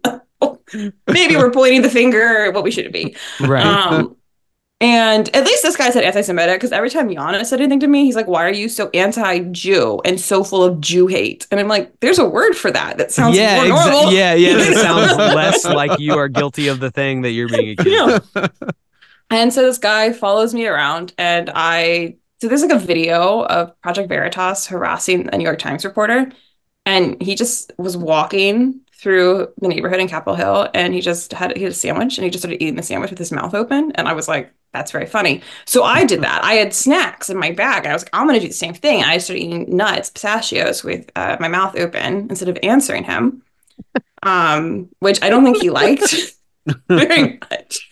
maybe we're pointing the finger at what we shouldn't be. Right. Um, and at least this guy said anti-Semitic because every time Giannis said anything to me, he's like, "Why are you so anti-Jew and so full of Jew hate?" And I'm like, "There's a word for that. That sounds yeah, more exa- normal." yeah, yeah. Sounds less like you are guilty of the thing that you're being accused Yeah. of. And so this guy follows me around, and I so there's like a video of Project Veritas harassing a New York Times reporter, and he just was walking through the neighborhood in Capitol Hill, and he just had he had a sandwich, and he just started eating the sandwich with his mouth open, and I was like, "That's very funny." So I did that. I had snacks in my bag, and I was like, "I'm gonna do the same thing." I started eating nuts, pistachios with uh, my mouth open instead of answering him, um, which I don't think he liked very much.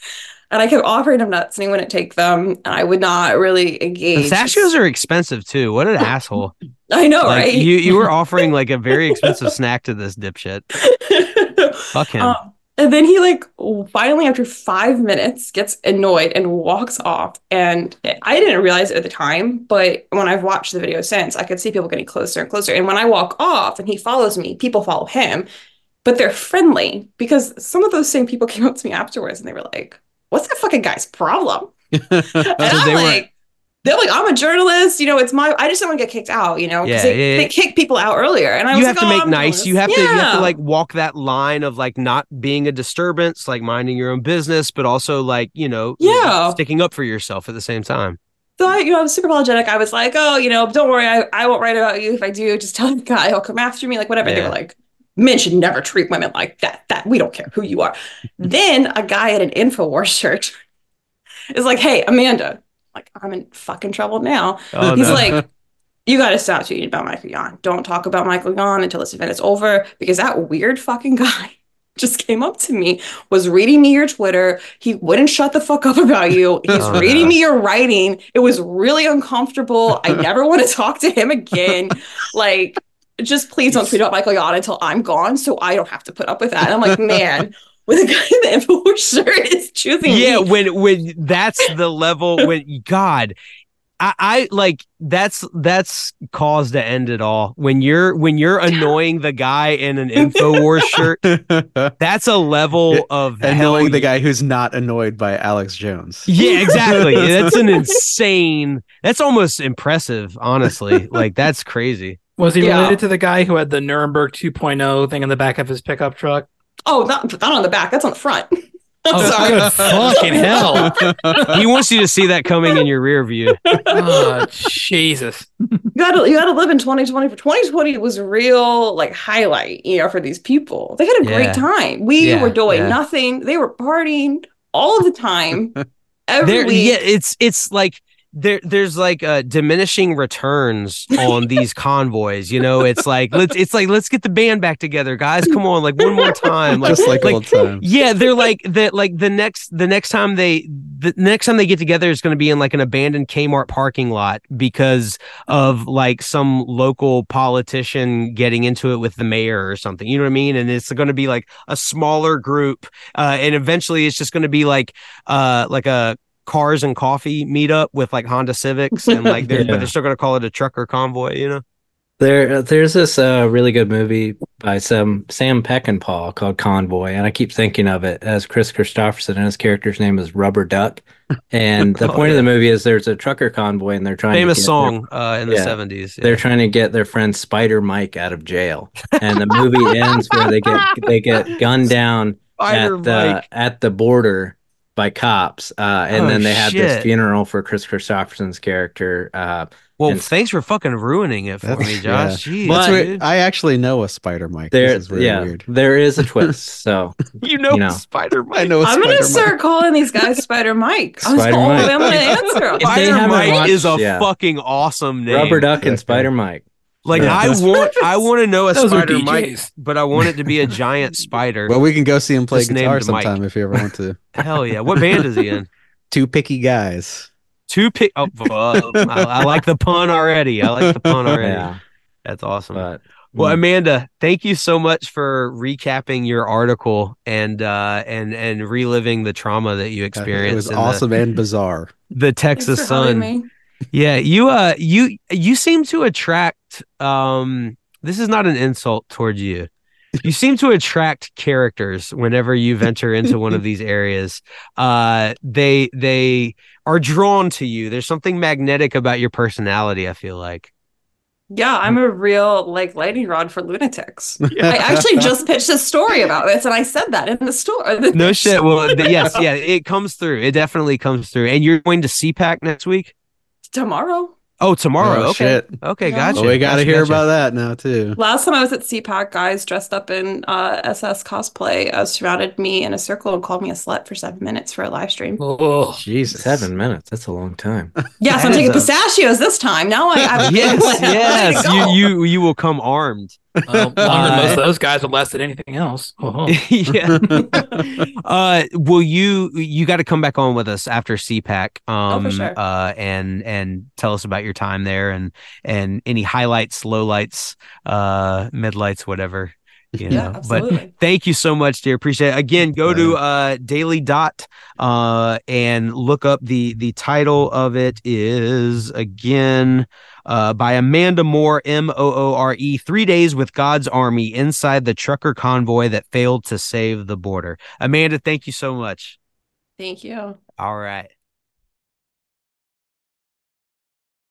And I kept offering him nuts and he wouldn't take them. And I would not really engage. Pistachios are expensive too. What an asshole! I know, like right? you, you were offering like a very expensive snack to this dipshit. Fuck him. Um, and then he like finally after five minutes gets annoyed and walks off. And I didn't realize it at the time, but when I've watched the video since, I could see people getting closer and closer. And when I walk off and he follows me, people follow him, but they're friendly because some of those same people came up to me afterwards and they were like, "What's that fucking guy's problem?" And I'm they were- like, they're like, I'm a journalist, you know, it's my I just don't want to get kicked out, you know, because Yeah, they, yeah, they yeah. kicked people out earlier. And I you was have like, to "Oh, make I'm nice. You this." have to you have to like walk that line of like not being a disturbance, like minding your own business, but also like you know, Yeah. sticking up for yourself at the same time. So I, you know, I was super apologetic. I was like, oh, you know, don't worry, I, I won't write about you. If I do, just tell the guy he'll come after me, like whatever. They Yeah. were like, men should never treat women like that. That we don't care who you are. Mm-hmm. then a guy at an Infowars shirt is like, hey, Amanda, like I'm in fucking trouble now. Oh, He's no. like, you got to stop tweeting about Michael Yon. Don't talk about Michael Yon until this event is over because that weird fucking guy just came up to me, was reading me your Twitter. He wouldn't shut the fuck up about you. He's Oh, reading no. me your writing. It was really uncomfortable. I never want to talk to him again. Like, just please don't tweet about Michael Yon until I'm gone so I don't have to put up with that. And I'm like, man, when the guy in the info shirt is choosing yeah me. when when that's the level when god I, I like that's that's cause to end it all when you're when you're annoying the guy in an infowars shirt that's a level Yeah, of annoying hell the guy who's not annoyed by Alex Jones. yeah exactly that's an insane that's almost impressive honestly like that's crazy Was he Yeah. related to the guy who had the Nuremberg 2.0 thing in the back of his pickup truck? Oh, not, not on the back. That's on the front. I'm Oh, sorry. good fucking hell. he wants you to see that coming in your rear view Oh, Jesus. you gotta you gotta live in 2020 for 2020 was a real like highlight you know for these people they had a Yeah. great time we Yeah, were doing yeah. nothing they were partying all the time every there week yeah it's it's like there there's like uh diminishing returns on these convoys you know? It's like let's it's like let's get the band back together guys. Come on like one more time like, Just like, like old times. yeah they're like the like the next the next time they the next time they get together is going to be in like an abandoned Kmart parking lot because of like some local politician getting into it with the mayor or something you know what I mean? And it's going to be like a smaller group uh and eventually it's just going to be like uh like a cars and coffee meetup with like Honda Civics and like they're Yeah. but they're still going to call it a trucker convoy you know There, there's this uh, really good movie by some Sam Peckinpah called Convoy, and I keep thinking of it as Kris Kristofferson, and his character's name is Rubber Duck. And the Oh, point of the movie is there's a trucker convoy, and they're trying famous to get song uh in the Yeah. 70s Their, they're trying to get their friend Spider Mike out of jail, and the movie ends where they get they get gunned down Spider at the Mike. at the border by cops, uh, and Oh, then they have shit. this funeral for Kris Kristofferson's character. Uh, Well, and- thanks for fucking ruining it for me, Josh. Jeez, But- weird. I actually know a Spider Mike. there, this is really yeah, weird. there is a twist. So you know, you know. Spider Mike. I know a i'm gonna Mike. start calling these guys spider mike i'm, Spider Mike. I'm gonna answer 'em. If they Spider Mike watched- is a yeah. fucking awesome name. Rubber Duck and Spider Mike. Like Yeah. I want, I want to know a Those Spider Mike, but I want it to be a giant spider. Well, we can go see him play Just guitar named Mike. sometime if you ever want to. Hell yeah! What band is he in? Two picky guys. Two pick. Oh, uh, I, I like the pun already. I like the pun already. Yeah, That's awesome. but Well, mm, Amanda, thank you so much for recapping your article and uh and and reliving the trauma that you experienced. It was in the- awesome and bizarre. The, Texas for having Sun. Me. Yeah, you uh you you seem to attract um this is not an insult towards you. You seem to attract characters whenever you venture into one of these areas. Uh they they are drawn to you. There's something magnetic about your personality, I feel like. yeah i'm a real like lightning rod for lunatics i actually just pitched a story about this and i said that in the store No shit. Well, th- yes, yeah, it comes through. It definitely comes through. And you're going to CPAC next week? Tomorrow Oh, tomorrow. Oh, okay. shit. Okay, No. gotcha. Well, we got to gotcha, hear gotcha. about that now too. Last time I was at CPAC, guys dressed up in uh, SS cosplay uh, surrounded me in a circle and called me a slut for seven minutes for a live stream. Oh, Jesus. seven minutes. That's a long time. Yes, That I'm taking a- pistachios this time. Now I have Yes, plan. I'm ready yes. You you you will come armed. Well, longer than most of those guys are less than anything else. Oh. yeah. uh, will you you got to come back on with us after CPAC? Um, Oh, sure. Uh, and and tell us about your time there and and any highlights, lowlights, uh, midlights, whatever. You know. Yeah, but absolutely. thank you so much, dear. Appreciate it. Again, go to uh Daily Dot uh and look up the the title of it is again uh by Amanda Moore M O O R E 3 days with God's army inside the trucker convoy that failed to save the border. Amanda, thank you so much. Thank you. All right.